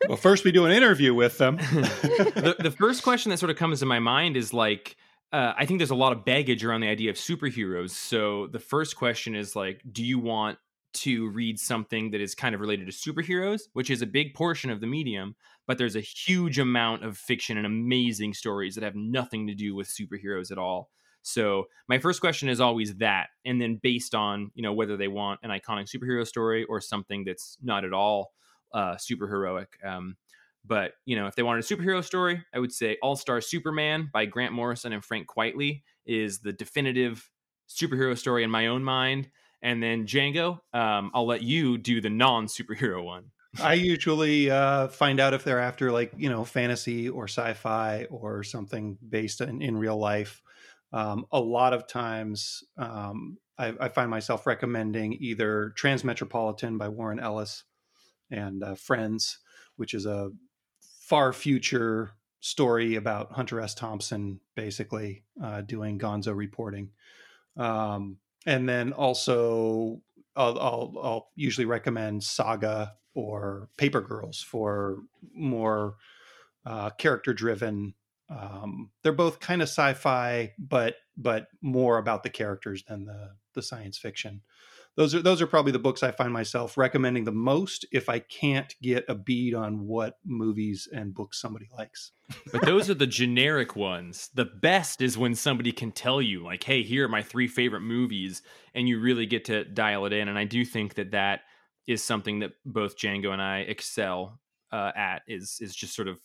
[SPEAKER 2] well, first we do an interview with them.
[SPEAKER 1] the the first question that sort of comes to my mind is like uh, I think there's a lot of baggage around the idea of superheroes. So the first question is like, do you want to read something that is kind of related to superheroes, which is a big portion of the medium, but there's a huge amount of fiction and amazing stories that have nothing to do with superheroes at all. So my first question is always that, and then based on you know whether they want an iconic superhero story or something that's not at all uh, super heroic. Um, but you know, if they wanted a superhero story, I would say All Star Superman by Grant Morrison and Frank Quitely is the definitive superhero story in my own mind. And then Django, um, I'll let you do the non superhero one.
[SPEAKER 2] I usually uh, find out if they're after like you know fantasy or sci-fi or something based in, in real life um, a lot of times um, I, I, find myself recommending either Transmetropolitan by Warren Ellis and uh, Friends, which is a far future story about Hunter S. Thompson basically uh, doing gonzo reporting. Um, and then also, I'll, I'll, I'll, usually recommend Saga or Paper Girls for more uh, character driven um, they're both kind of sci-fi, but but more about the characters than the the science fiction. Those are those are probably the books I find myself recommending the most if I can't get a bead on what movies and books somebody likes.
[SPEAKER 1] but those are the generic ones. The best is when somebody can tell you like, "Hey, here are my three favorite movies," and you really get to dial it in. And I do think that that is something that both Django and I excel uh, at is is just sort of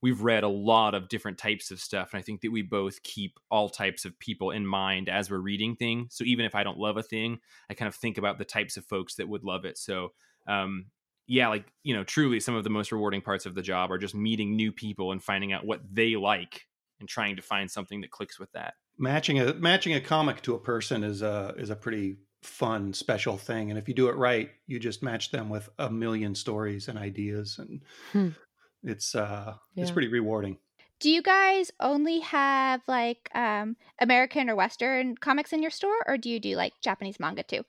[SPEAKER 1] we've read a lot of different types of stuff and i think that we both keep all types of people in mind as we're reading things. So even if i don't love a thing i kind of think about the types of folks that would love it. So um, yeah like you know truly some of the most rewarding parts of the job are just meeting new people and finding out what they like and trying to find something that clicks with that.
[SPEAKER 2] Matching a matching a comic to a person is a is a pretty fun special thing and if you do it right you just match them with a million stories and ideas and hmm it's uh yeah. it's pretty rewarding.
[SPEAKER 4] Do you guys only have like um american or western comics in your store or do you do like japanese manga too?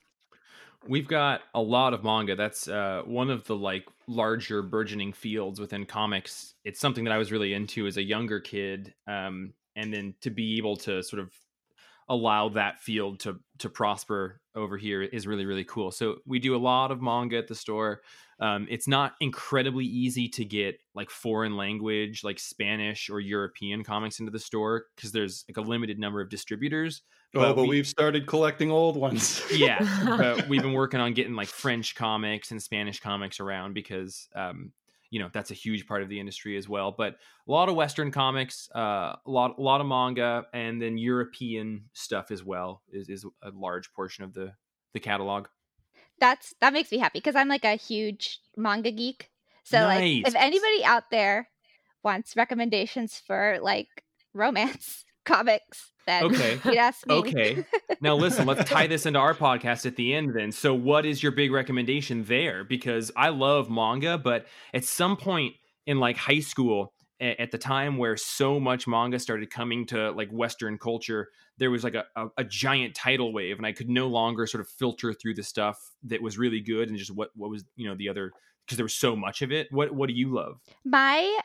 [SPEAKER 1] We've got a lot of manga. That's uh one of the like larger burgeoning fields within comics. It's something that i was really into as a younger kid um and then to be able to sort of allow that field to to prosper over here is really really cool. So we do a lot of manga at the store um, it's not incredibly easy to get like foreign language, like Spanish or European comics into the store because there's like a limited number of distributors.
[SPEAKER 2] Oh, but, we, have started collecting old ones.
[SPEAKER 1] yeah, but we've been working on getting like French comics and Spanish comics around because um, you know that's a huge part of the industry as well. But a lot of Western comics, uh, a lot a lot of manga, and then European stuff as well is is a large portion of the the catalog
[SPEAKER 4] that's that makes me happy because I'm like a huge manga geek. So nice. like if anybody out there wants recommendations for like romance comics, then okay. you'd ask me.
[SPEAKER 1] Okay. Now listen, let's tie this into our podcast at the end then. So what is your big recommendation there? Because I love manga, but at some point in like high school, at the time where so much manga started coming to like western culture there was like a, a, a, giant tidal wave and i could no longer sort of filter through the stuff that was really good and just what what was you know the other because there was so much of it what what do you love
[SPEAKER 4] my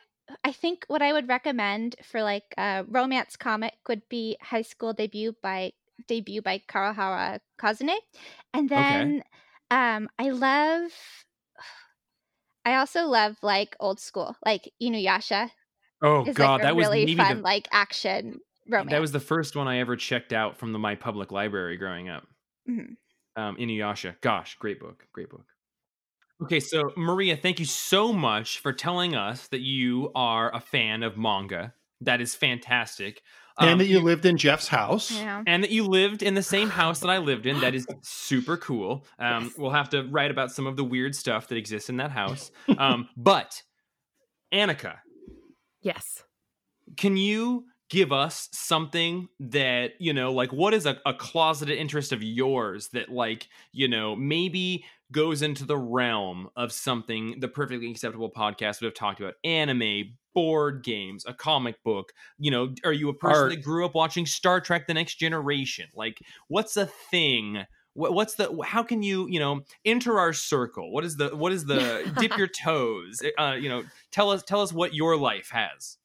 [SPEAKER 4] i think what i would recommend for like a romance comic would be high school debut by debut by Kawahara Kazune and then okay. um i love I also love like old school, like Inuyasha.
[SPEAKER 1] Oh
[SPEAKER 4] is
[SPEAKER 1] God,
[SPEAKER 4] like a
[SPEAKER 1] that was
[SPEAKER 4] really
[SPEAKER 1] maybe
[SPEAKER 4] fun,
[SPEAKER 1] the,
[SPEAKER 4] like action romance.
[SPEAKER 1] that was the first one I ever checked out from the my public library growing up.
[SPEAKER 4] Mhm.
[SPEAKER 1] Um, Inuyasha. Gosh, great book, great book. Okay, so Maria, thank you so much for telling us that you are a fan of manga. That is fantastic.
[SPEAKER 2] and
[SPEAKER 1] Um,
[SPEAKER 2] that you lived in Jeff's house.
[SPEAKER 4] Yeah.
[SPEAKER 1] and that you lived in the same house that I lived in. That is super cool. Um,
[SPEAKER 4] Yes.
[SPEAKER 1] We'll have to write about some of the weird stuff that exists in that house. Um, but Annika,
[SPEAKER 3] Yes.
[SPEAKER 1] can you give us something that you know like what is a, a closeted interest of yours that like you know maybe goes into the realm of something the perfectly acceptable podcast would have talked about anime board games a comic book you know are you a person
[SPEAKER 2] Art.
[SPEAKER 1] that grew up watching star trek the next generation like what's a thing what, what's the how can you you know enter our circle what is the what is the dip your toes uh you know tell us tell us what your life has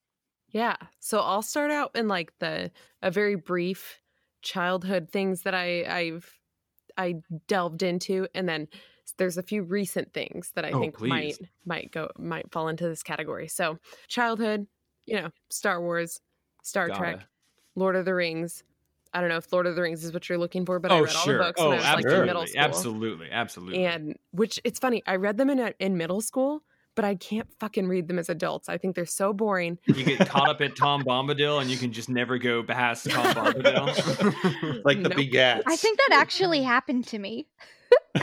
[SPEAKER 3] Yeah. So I'll start out in like the a very brief childhood things that I I've I delved into and then there's a few recent things that I
[SPEAKER 1] Oh,
[SPEAKER 3] think might
[SPEAKER 1] please.
[SPEAKER 3] might go might fall into this category. So childhood, you know, Star Wars, Star
[SPEAKER 1] Gotta.
[SPEAKER 3] Trek, Lord of the Rings. I don't know if Lord of the Rings is what you're looking for, but I
[SPEAKER 1] oh
[SPEAKER 3] read all the books
[SPEAKER 1] oh
[SPEAKER 3] when I was like
[SPEAKER 1] absolutely
[SPEAKER 3] in middle school.
[SPEAKER 1] absolutely absolutely
[SPEAKER 3] And which it's funny, I read them in a, in middle school, but I can't fucking read them as adults. I think they're so boring.
[SPEAKER 1] you get caught up at Tom Bombadil and you can just never go past Tom Bombadil.
[SPEAKER 2] Like the
[SPEAKER 3] Nope.
[SPEAKER 2] begats.
[SPEAKER 4] I think that actually happened to me.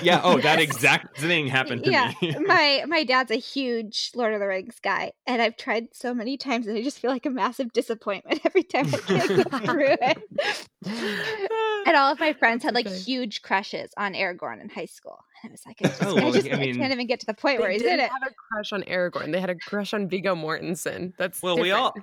[SPEAKER 1] Yeah, oh, that exact thing happened to
[SPEAKER 4] yeah,
[SPEAKER 1] me.
[SPEAKER 4] my my dad's a huge Lord of the Rings guy, and I've tried so many times, and I just feel like a massive disappointment every time I can't go through it. and all of my friends had like
[SPEAKER 3] Okay.
[SPEAKER 4] huge crushes on Aragorn in high school, and I was like, I just,
[SPEAKER 1] Oh, well,
[SPEAKER 4] I, just
[SPEAKER 1] I mean-
[SPEAKER 4] can't even get to the point where
[SPEAKER 3] They
[SPEAKER 4] he's in
[SPEAKER 3] didn't
[SPEAKER 4] it.
[SPEAKER 3] have a crush on Aragorn. They had a crush on Viggo Mortensen. That's
[SPEAKER 1] well, we all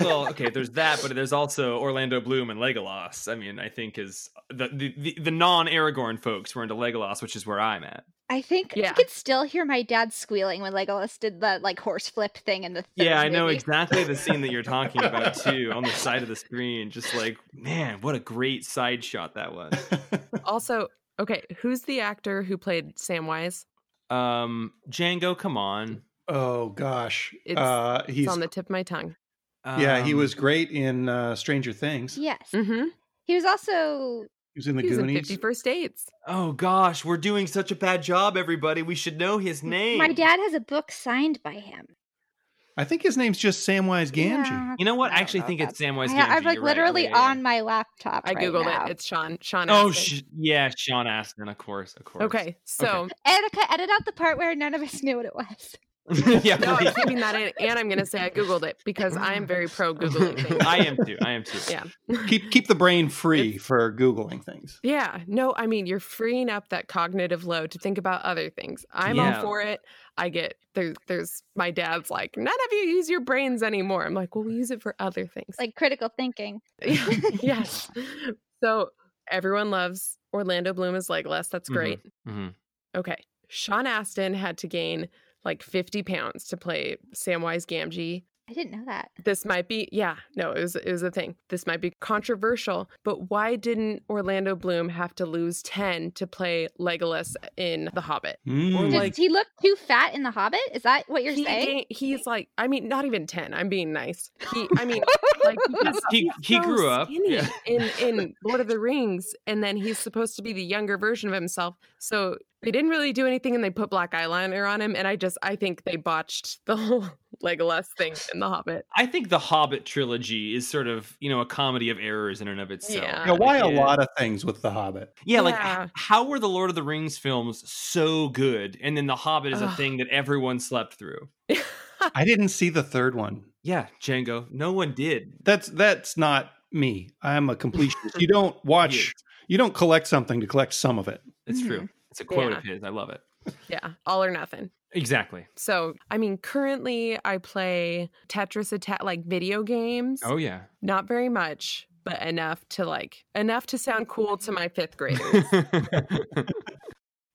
[SPEAKER 1] well, okay, there's that, but there's also Orlando Bloom and Legolas. I mean, I think is the the, the, the non Aragorn folks were into Legolas, which is where I'm at.
[SPEAKER 4] I think I
[SPEAKER 3] Yeah.
[SPEAKER 4] could still hear my dad squealing when Legolas did the like horse flip thing in the.
[SPEAKER 1] Yeah,
[SPEAKER 4] third
[SPEAKER 1] I know exactly the scene that you're talking about too, on the side of the screen. Just like, man, what a great side shot that was.
[SPEAKER 3] Also, okay, who's the actor who played Samwise?
[SPEAKER 1] Um, Django, come on.
[SPEAKER 2] oh gosh.
[SPEAKER 3] It's-
[SPEAKER 2] uh,
[SPEAKER 3] It's
[SPEAKER 2] he's
[SPEAKER 3] on the tip of my tongue.
[SPEAKER 2] yeah, he
[SPEAKER 1] Um,
[SPEAKER 2] was great in uh, Stranger Things.
[SPEAKER 4] Yes,
[SPEAKER 3] Mm-hmm.
[SPEAKER 4] he was also.
[SPEAKER 2] He was in the
[SPEAKER 3] He was in
[SPEAKER 2] Goonies.
[SPEAKER 3] Fifty First Dates.
[SPEAKER 1] Oh gosh, we're doing such a bad job, everybody. We should know his name.
[SPEAKER 4] My dad has a book signed by him.
[SPEAKER 2] I think his name's just Samwise Gamgee.
[SPEAKER 4] Yeah,
[SPEAKER 1] You know what?
[SPEAKER 4] I
[SPEAKER 1] I actually think it's Samwise
[SPEAKER 4] I,
[SPEAKER 1] Gamgee.
[SPEAKER 4] I'm like
[SPEAKER 1] You're right.
[SPEAKER 4] literally
[SPEAKER 1] Yeah, yeah, yeah.
[SPEAKER 4] on my laptop.
[SPEAKER 3] I
[SPEAKER 4] right
[SPEAKER 3] googled
[SPEAKER 4] now.
[SPEAKER 3] it. It's Sean. Sean.
[SPEAKER 1] Oh, sh- yeah, Sean Astin, of course, of course.
[SPEAKER 3] okay. So
[SPEAKER 4] Erica, edit out the part where none of us knew what it was.
[SPEAKER 1] yeah,
[SPEAKER 3] no, I'm keeping that in, and I'm gonna say I googled it because I am very pro googling things.
[SPEAKER 1] I am too. I am too.
[SPEAKER 3] Yeah.
[SPEAKER 2] Keep keep the brain free for googling things.
[SPEAKER 3] Yeah, no, I mean you're freeing up that cognitive load to think about other things. I'm
[SPEAKER 1] Yeah.
[SPEAKER 3] all for it. I get there's there's my dad's like none of you use your brains anymore. I'm like, well, we use it for other things.
[SPEAKER 4] Like critical thinking.
[SPEAKER 3] yes. So everyone loves Orlando Bloom as Legolas. That's
[SPEAKER 1] Mhm.
[SPEAKER 3] great.
[SPEAKER 1] Mhm.
[SPEAKER 3] Okay, Sean Astin had to gain like 50 pounds to play Samwise Gamgee.
[SPEAKER 4] I didn't know that.
[SPEAKER 3] This might be, yeah, no, it was it was a thing. This might be controversial, but why didn't Orlando Bloom have to lose 10 to play Legolas in The Hobbit?
[SPEAKER 2] Mm.
[SPEAKER 1] Or
[SPEAKER 4] Does
[SPEAKER 1] like-
[SPEAKER 4] he look too fat in The Hobbit? Is that what you're
[SPEAKER 3] He
[SPEAKER 4] saying?
[SPEAKER 3] he's like, I mean, not even 10. I'm being nice. He, I mean, like because
[SPEAKER 1] He
[SPEAKER 3] he's
[SPEAKER 1] he
[SPEAKER 3] so
[SPEAKER 1] grew up. Yeah.
[SPEAKER 3] in in Lord of the Rings, and then he's supposed to be the younger version of himself. So they didn't really do anything, and they put black eyeliner on him. And I just, I think they botched the whole Legolas thing in The Hobbit.
[SPEAKER 1] I think the Hobbit trilogy is sort of, you know, a comedy of errors in and of itself.
[SPEAKER 3] Yeah.
[SPEAKER 2] Yeah, why a lot of things with The Hobbit?
[SPEAKER 1] Yeah, like
[SPEAKER 3] Yeah.
[SPEAKER 1] h- how were the Lord of the Rings films so good, and then the Hobbit is a thing that everyone slept through?
[SPEAKER 2] I didn't see the third one.
[SPEAKER 1] Yeah, Django. No one did.
[SPEAKER 2] That's that's not me. I'm a completionist. you don't watch. You don't collect something to collect some of it.
[SPEAKER 1] It's true. Mm-hmm. It's a quote
[SPEAKER 3] Yeah.
[SPEAKER 1] of his. I love it.
[SPEAKER 3] yeah, all or nothing.
[SPEAKER 1] Exactly.
[SPEAKER 3] So, I mean, currently I play Tetris attack like video games.
[SPEAKER 1] Oh yeah.
[SPEAKER 3] Not very much, but enough to like enough to sound cool to my 5th graders.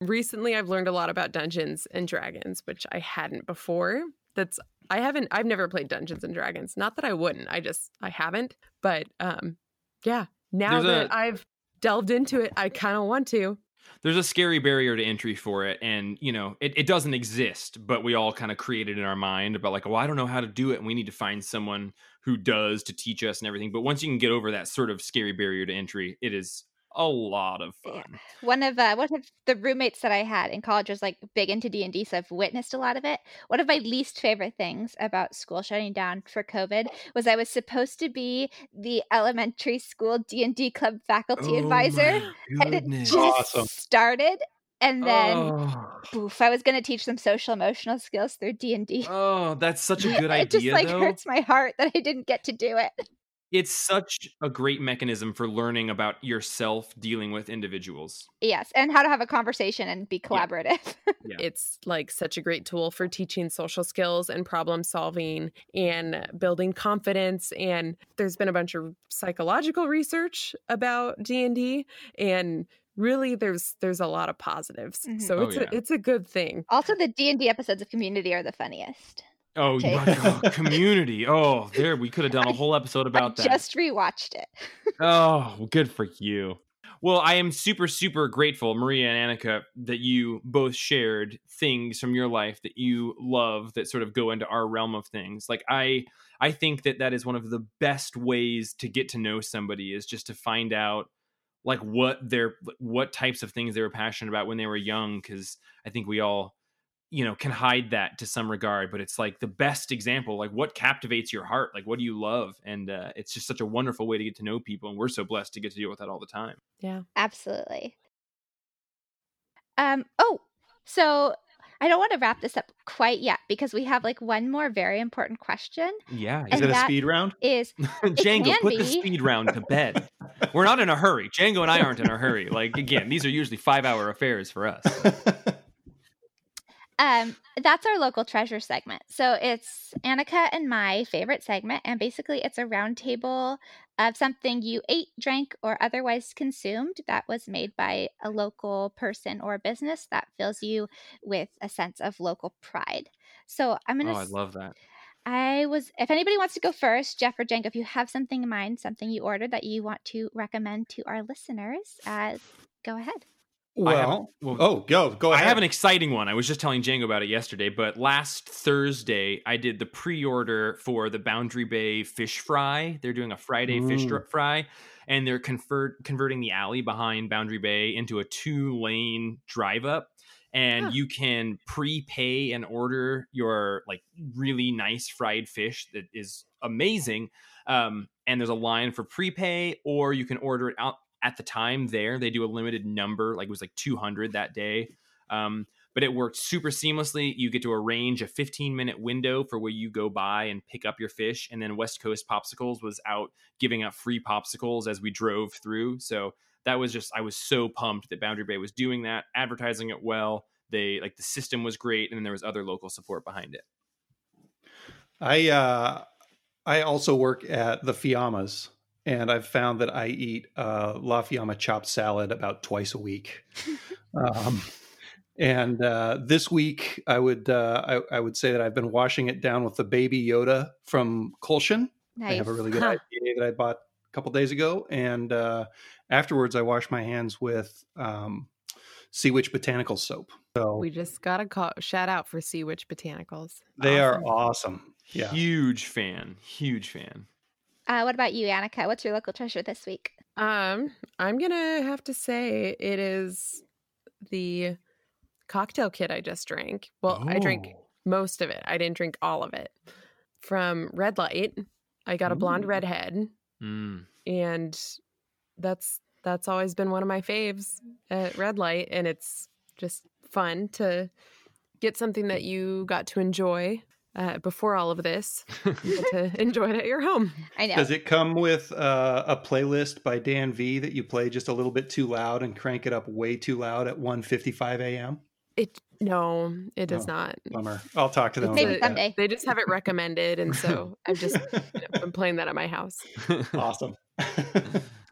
[SPEAKER 3] Recently I've learned a lot about Dungeons and Dragons, which I hadn't before. That's I haven't I've never played Dungeons and Dragons. Not that I wouldn't. I just I haven't. But um yeah, now
[SPEAKER 1] There's
[SPEAKER 3] that
[SPEAKER 1] a-
[SPEAKER 3] I've delved into it, I kind of want to.
[SPEAKER 1] There's a scary barrier to entry for it and you know it, it doesn't exist but we all kind of create it in our mind about like oh i don't know how to do it and we need to find someone who does to teach us and everything but once you can get over that sort of scary barrier to entry it is a lot of fun. Yeah.
[SPEAKER 4] One of uh, one of the roommates that I had in college was like big into D and D, so I've witnessed a lot of it. One of my least favorite things about school shutting down for COVID was I was supposed to be the elementary school D and D club faculty oh advisor, and it just awesome. started. And then, oh. poof! I was going to teach them social emotional skills through D and D.
[SPEAKER 1] Oh, that's such a good idea.
[SPEAKER 4] it just like
[SPEAKER 1] though.
[SPEAKER 4] hurts my heart that I didn't get to do it.
[SPEAKER 1] It's such a great mechanism for learning about yourself dealing with individuals.
[SPEAKER 4] Yes, and how to have a conversation and be collaborative.
[SPEAKER 3] Yeah. yeah. It's like such a great tool for teaching social skills and problem solving and building confidence and there's been a bunch of psychological research about D&D and really there's there's a lot of positives. Mm-hmm. So oh, it's yeah. a, it's a good thing.
[SPEAKER 4] Also the D&D episodes of Community are the funniest.
[SPEAKER 1] Oh, okay. God, community. Oh, there we could have done a whole episode about
[SPEAKER 4] I
[SPEAKER 1] that.
[SPEAKER 4] Just rewatched it.
[SPEAKER 1] oh, good for you. Well, I am super, super grateful, Maria and Annika, that you both shared things from your life that you love that sort of go into our realm of things. Like I, I think that that is one of the best ways to get to know somebody is just to find out like what their what types of things they were passionate about when they were young. Because I think we all you know can hide that to some regard but it's like the best example like what captivates your heart like what do you love? And uh, it's just such a wonderful way to get to know people and we're so blessed to get to deal with that all the time.
[SPEAKER 3] Yeah.
[SPEAKER 4] Absolutely. Um oh so i don't want to wrap this up quite yet because we have like one more very important question
[SPEAKER 1] yeah
[SPEAKER 2] is it a speed round?
[SPEAKER 4] is
[SPEAKER 1] django put be. the speed round to bed. We're not in a hurry. Django and i aren't in a hurry. Like again these are usually five hour affairs for us
[SPEAKER 4] um, that's our local treasure segment. So it's Annika and my favorite segment, and basically it's a roundtable of something you ate, drank, or otherwise consumed that was made by a local person or business that fills you with a sense of local pride. So I'm gonna.
[SPEAKER 1] Oh, I love that.
[SPEAKER 4] I was. If anybody wants to go first, Jeff or Django, if you have something in mind, something you ordered that you want to recommend to our listeners, uh, go ahead.
[SPEAKER 2] Well, well, oh, go go ahead.
[SPEAKER 1] I have an exciting one. I was just telling Django about it yesterday, but last Thursday I did the pre-order for the Boundary Bay fish fry. They're doing a Friday fish fry, and they're convert converting the alley behind Boundary Bay into a two-lane drive-up. And huh. you can prepay and order your like really nice fried fish that is amazing. Um, and there's a line for prepay, or you can order it out at the time there they do a limited number like it was like 200 that day um, but it worked super seamlessly. You get to arrange a 15 minute window for where you go by and pick up your fish and then west coast popsicles was out giving out free popsicles as we drove through. So that was just i was so pumped that boundary bay was doing that advertising it well they like the system was great and then there was other local support behind it.
[SPEAKER 2] I uh i also work at the fiammas and I've found that I eat uh, La Fiamma chopped salad about twice a week. um, and uh, this week, I would uh, I, I, would say that I've been washing it down with the Baby Yoda from Kulshan. Nice. I have a really good idea that I bought a couple days ago, and uh, afterwards, I wash my hands with um, Sea Witch Botanical Soap. So
[SPEAKER 3] we just got a call, shout out for Sea Witch Botanicals.
[SPEAKER 2] They awesome. are awesome.
[SPEAKER 1] Yeah. Huge fan. Huge fan.
[SPEAKER 4] Uh, what about you, Annika? What's your local treasure this week?
[SPEAKER 3] Um, I'm gonna have to say it is the cocktail kit I just drank. Well, oh. I drank oh. most of it. I didn't drink all of it. From Red Light, I got a blonde redhead, mm. and that's that's always been one of my faves at Red Light, and it's just fun to get something that you got to enjoy uh, before all of this to enjoy it at your home.
[SPEAKER 4] I know.
[SPEAKER 2] Does it come with uh, a playlist by Dan V that you play just a little bit too loud and crank it up way too loud at 1:55 a.m.?
[SPEAKER 3] It no, it does oh, not.
[SPEAKER 2] Bummer. I'll talk to them.
[SPEAKER 4] Maybe someday.
[SPEAKER 3] They just have it recommended, and so I've just you know, been playing that at my house.
[SPEAKER 2] awesome.
[SPEAKER 4] All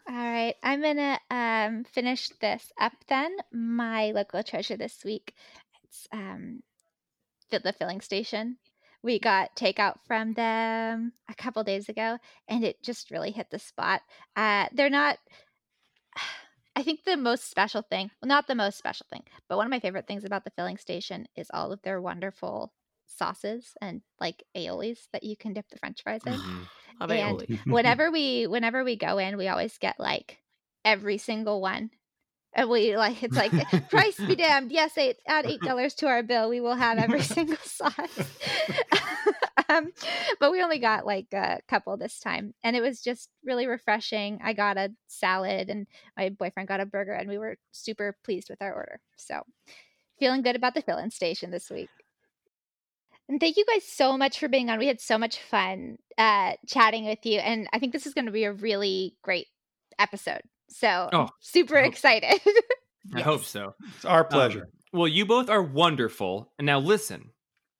[SPEAKER 4] right, I'm gonna um, finish this up then. My local treasure this week, it's um, the filling station we got takeout from them a couple days ago and it just really hit the spot uh, they're not I think the most special thing, well, not the most special thing, but one of my favorite things about the filling station is all of their wonderful sauces and like aiolis that you can dip the french fries in.
[SPEAKER 1] Mhm.
[SPEAKER 4] And whenever we whenever we go in, we always get like every single one. And we like it's like price be damned. Yes, eight, add eight dollars to our bill. We will have every single sauce. um, but we only got like a couple this time, and it was just really refreshing. I got a salad, and my boyfriend got a burger, and we were super pleased with our order. So, feeling good about the fill-in station this week. And thank you guys so much for being on. We had so much fun uh, chatting with you, and I think this is going to be a really great episode. So,
[SPEAKER 1] Oh,
[SPEAKER 4] super
[SPEAKER 1] I hope-
[SPEAKER 4] excited.
[SPEAKER 1] I hope so.
[SPEAKER 2] It's our pleasure.
[SPEAKER 1] Um, well, you both are wonderful. And now listen,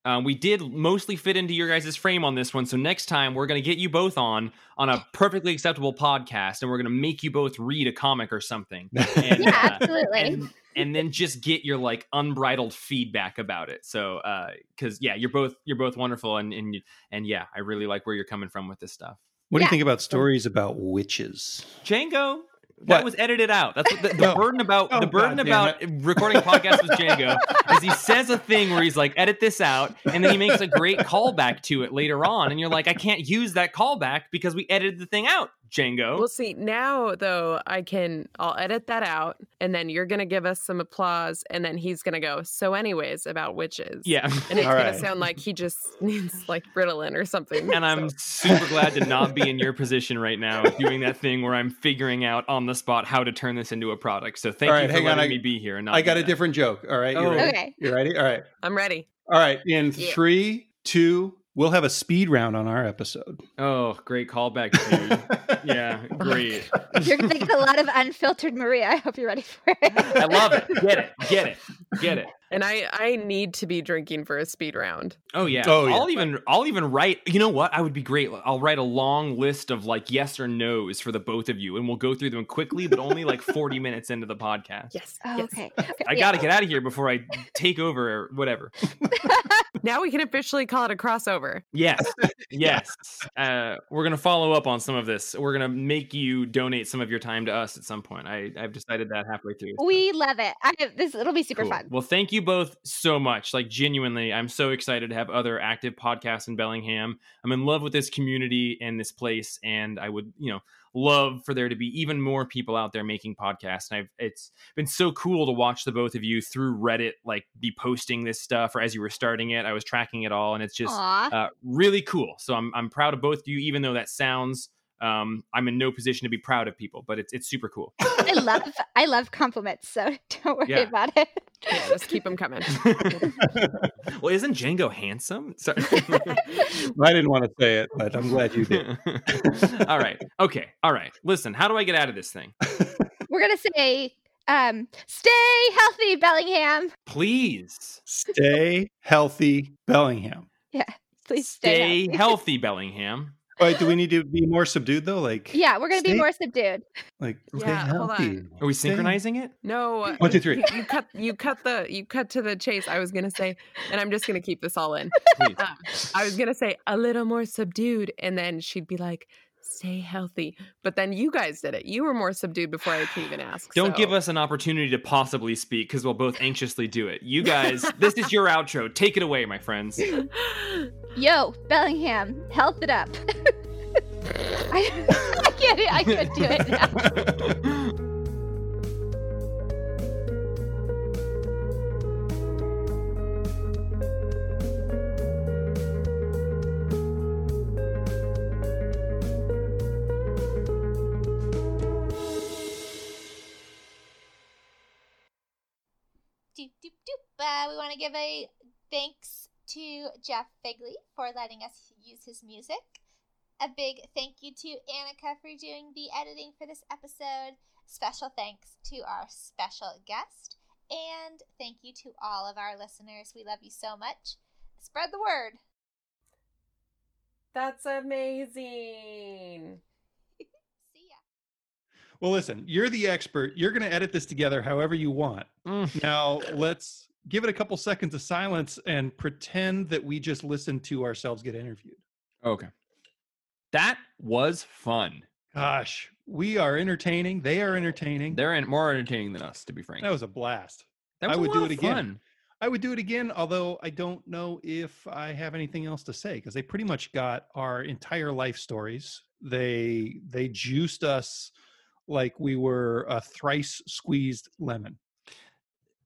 [SPEAKER 1] um, we did mostly fit into your guys' frame on this one. So next time we're going to get you both on on a perfectly acceptable podcast, and we're going to make you both read a comic or something. And,
[SPEAKER 4] yeah,
[SPEAKER 1] uh,
[SPEAKER 4] absolutely.
[SPEAKER 1] and and then just get your like unbridled feedback about it. So, uh because yeah, you're both you're both wonderful, and and and yeah, I really like where you're coming from with this stuff.
[SPEAKER 2] what do you think about stories about witches?
[SPEAKER 1] Django. That
[SPEAKER 2] What?
[SPEAKER 1] was edited out. That's what the, the
[SPEAKER 2] Oh.
[SPEAKER 1] burden about
[SPEAKER 2] Oh,
[SPEAKER 1] the burden
[SPEAKER 2] God
[SPEAKER 1] about recording podcasts with Django is he says a thing where he's like, edit this out, and then he makes a great callback to it later on, and you're like, I can't use that callback because we edited the thing out, Django.
[SPEAKER 3] We'll see. Now, though, I can. I'll edit that out, and then you're gonna give us some applause, and then he's gonna go. So, anyways, about witches.
[SPEAKER 1] yeah.
[SPEAKER 3] and it's
[SPEAKER 2] All
[SPEAKER 3] gonna sound like he just needs like Ritalin or something.
[SPEAKER 1] And I'm super glad to not be in your position right now, doing that thing where I'm figuring out on the spot how to turn this into a product. So thank
[SPEAKER 2] All
[SPEAKER 1] you
[SPEAKER 2] right,
[SPEAKER 1] for
[SPEAKER 2] hang on,
[SPEAKER 1] letting
[SPEAKER 2] I-
[SPEAKER 1] me be here. And not
[SPEAKER 2] I got a
[SPEAKER 1] that.
[SPEAKER 2] different joke. All right. You
[SPEAKER 1] Oh.
[SPEAKER 2] ready?
[SPEAKER 4] okay.
[SPEAKER 2] You ready? All right.
[SPEAKER 3] I'm ready.
[SPEAKER 2] All right. In
[SPEAKER 3] Yeah.
[SPEAKER 2] three, two, we'll have a speed round on our episode.
[SPEAKER 1] Oh, great callback, dude. yeah, great.
[SPEAKER 4] You're going to get a lot of unfiltered Maria. I hope you're ready for it.
[SPEAKER 1] I love it. Get it. Get it. Get it.
[SPEAKER 3] And I I need to be drinking for a speed round.
[SPEAKER 1] Oh yeah.
[SPEAKER 2] Oh, yeah.
[SPEAKER 1] I'll even I'll even write. You know what? I would be great. I'll write a long list of like yes or nos for the both of you, and we'll go through them quickly, but only like forty minutes into the podcast.
[SPEAKER 3] Yes.
[SPEAKER 4] Oh,
[SPEAKER 3] yes.
[SPEAKER 4] okay.
[SPEAKER 1] I
[SPEAKER 4] Yeah.
[SPEAKER 1] got to get out of here before I take over or whatever.
[SPEAKER 3] Now we can officially call it a crossover.
[SPEAKER 1] Yes. Yes. Uh, we're gonna follow up on some of this. We're gonna make you donate some of your time to us at some point. I I've decided that halfway through. so.
[SPEAKER 4] We love it. I this it'll be super
[SPEAKER 1] Cool.
[SPEAKER 4] fun.
[SPEAKER 1] Well, thank you both so much. Like genuinely, I'm so excited to have other active podcasts in Bellingham. I'm in love with this community and this place, and I would, you know, love for there to be even more people out there making podcasts. And I've it's been so cool to watch the both of you through Reddit, like be posting this stuff, or as you were starting it, I was tracking it all, and it's just uh, really cool. So I'm I'm proud of both of you, even though that sounds. Um, I'm in no position to be proud of people, but it's it's super cool.
[SPEAKER 4] I love I love compliments, so don't worry
[SPEAKER 1] Yeah.
[SPEAKER 4] about it.
[SPEAKER 3] Yeah, just keep them coming.
[SPEAKER 1] well, isn't Django handsome? Sorry.
[SPEAKER 2] I didn't want to say it, but I'm glad you did.
[SPEAKER 1] all right. Okay. All right. Listen, how do I get out of this thing?
[SPEAKER 4] We're gonna say um stay healthy, Bellingham.
[SPEAKER 1] Please
[SPEAKER 2] Stay healthy, Bellingham.
[SPEAKER 4] Yeah, please stay,
[SPEAKER 1] stay
[SPEAKER 4] healthy.
[SPEAKER 1] healthy, Bellingham.
[SPEAKER 2] Wait, do we need to be more subdued though? Like,
[SPEAKER 4] Yeah, we're gonna be more subdued.
[SPEAKER 2] like, stay
[SPEAKER 3] Yeah, hold on.
[SPEAKER 1] Are we synchronizing it?
[SPEAKER 3] No.
[SPEAKER 2] One, two, three.
[SPEAKER 3] You, you cut you cut the you cut to the chase. I was gonna say, and I'm just gonna keep this all in. Um, I was gonna say a little more subdued, and then she'd be like, "Stay healthy." But then you guys did it. You were more subdued before I could even ask.
[SPEAKER 1] Don't
[SPEAKER 3] so-
[SPEAKER 1] give us an opportunity to possibly speak because we'll both anxiously do it. You guys, this is your outro. Take it away, my friends.
[SPEAKER 4] Yo, Bellingham, health it up. I, I can't I can't do it now. Uh, we want to give a thanks to Jeff Figley for letting us use his music. A big thank you to Annika for doing the editing for this episode. Special thanks to our special guest. And thank you to all of our listeners. We love you so much. Spread the word.
[SPEAKER 3] That's amazing.
[SPEAKER 4] See ya.
[SPEAKER 2] Well, listen, you're the expert. You're going to edit this together however you want.
[SPEAKER 1] Mm.
[SPEAKER 2] Now, let's give it a couple seconds of silence and pretend that we just listened to ourselves get interviewed.
[SPEAKER 1] Okay. That was fun.
[SPEAKER 2] Gosh, we are entertaining. They are entertaining.
[SPEAKER 1] They're in, more entertaining than us, to be frank.
[SPEAKER 2] that was a blast.
[SPEAKER 1] That
[SPEAKER 2] I
[SPEAKER 1] was a
[SPEAKER 2] would do it again. I would do it again, although I don't know if I have anything else to say because they pretty much got our entire life stories. They they juiced us like we were a thrice squeezed lemon.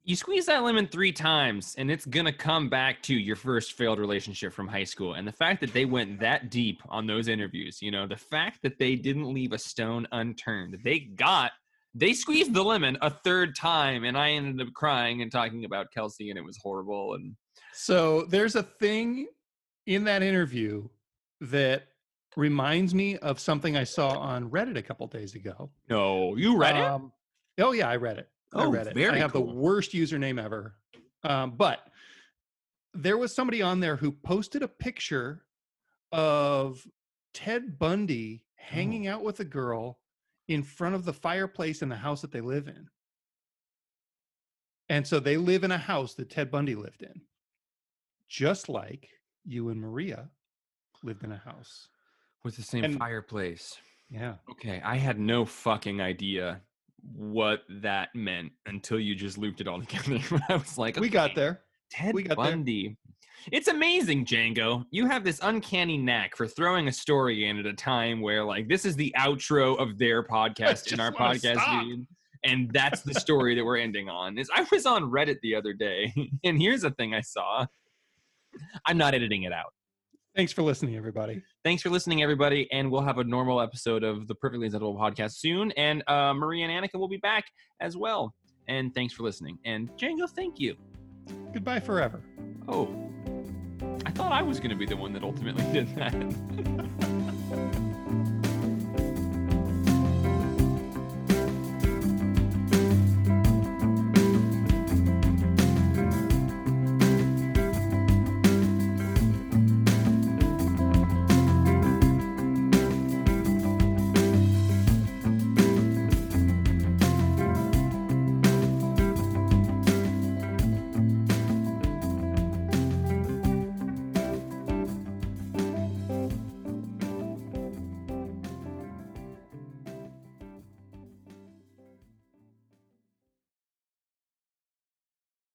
[SPEAKER 1] You squeeze that lemon three times, and it's gonna come back to your first failed relationship from high school. And the fact that they went that deep on those interviews, you know, the fact that they didn't leave a stone unturned, they got they squeezed the lemon a third time, and I ended up crying and talking about Kelsey, and it was horrible. And
[SPEAKER 2] So there's a thing in that interview that reminds me of something I saw on Reddit a couple days ago.
[SPEAKER 1] no, you read it?
[SPEAKER 2] Um, oh yeah, I read it. I
[SPEAKER 1] Oh,
[SPEAKER 2] read it. I have
[SPEAKER 1] cool.
[SPEAKER 2] the worst username ever. Um, but there was somebody on there who posted a picture of Ted Bundy
[SPEAKER 1] Oh.
[SPEAKER 2] hanging out with a girl in front of the fireplace in the house that they live in. And so they live in a house that Ted Bundy lived in, just like you and Maria lived in a house.
[SPEAKER 1] With the same
[SPEAKER 2] and-
[SPEAKER 1] fireplace.
[SPEAKER 2] Yeah.
[SPEAKER 1] Okay, I had no fucking idea what that meant until you just looped it all together. I was like,
[SPEAKER 2] We got there.
[SPEAKER 1] Ted
[SPEAKER 2] we got there.
[SPEAKER 1] Bundy. It's amazing, Django. You have this uncanny knack for throwing a story in at a time where, like, this is the outro of their podcast in our podcast and that's the story that we're ending on. Is I was on Reddit the other day, and here's a thing I saw. I'm not editing it out.
[SPEAKER 2] Thanks for listening, everybody.
[SPEAKER 1] Thanks for listening, everybody, and we'll have a normal episode of the Perfectly Acceptable podcast soon. And uh, Maria and Annika will be back as well. And thanks for listening. And Django, thank you.
[SPEAKER 2] Goodbye forever.
[SPEAKER 1] Oh, I thought I was going to be the one that ultimately did that.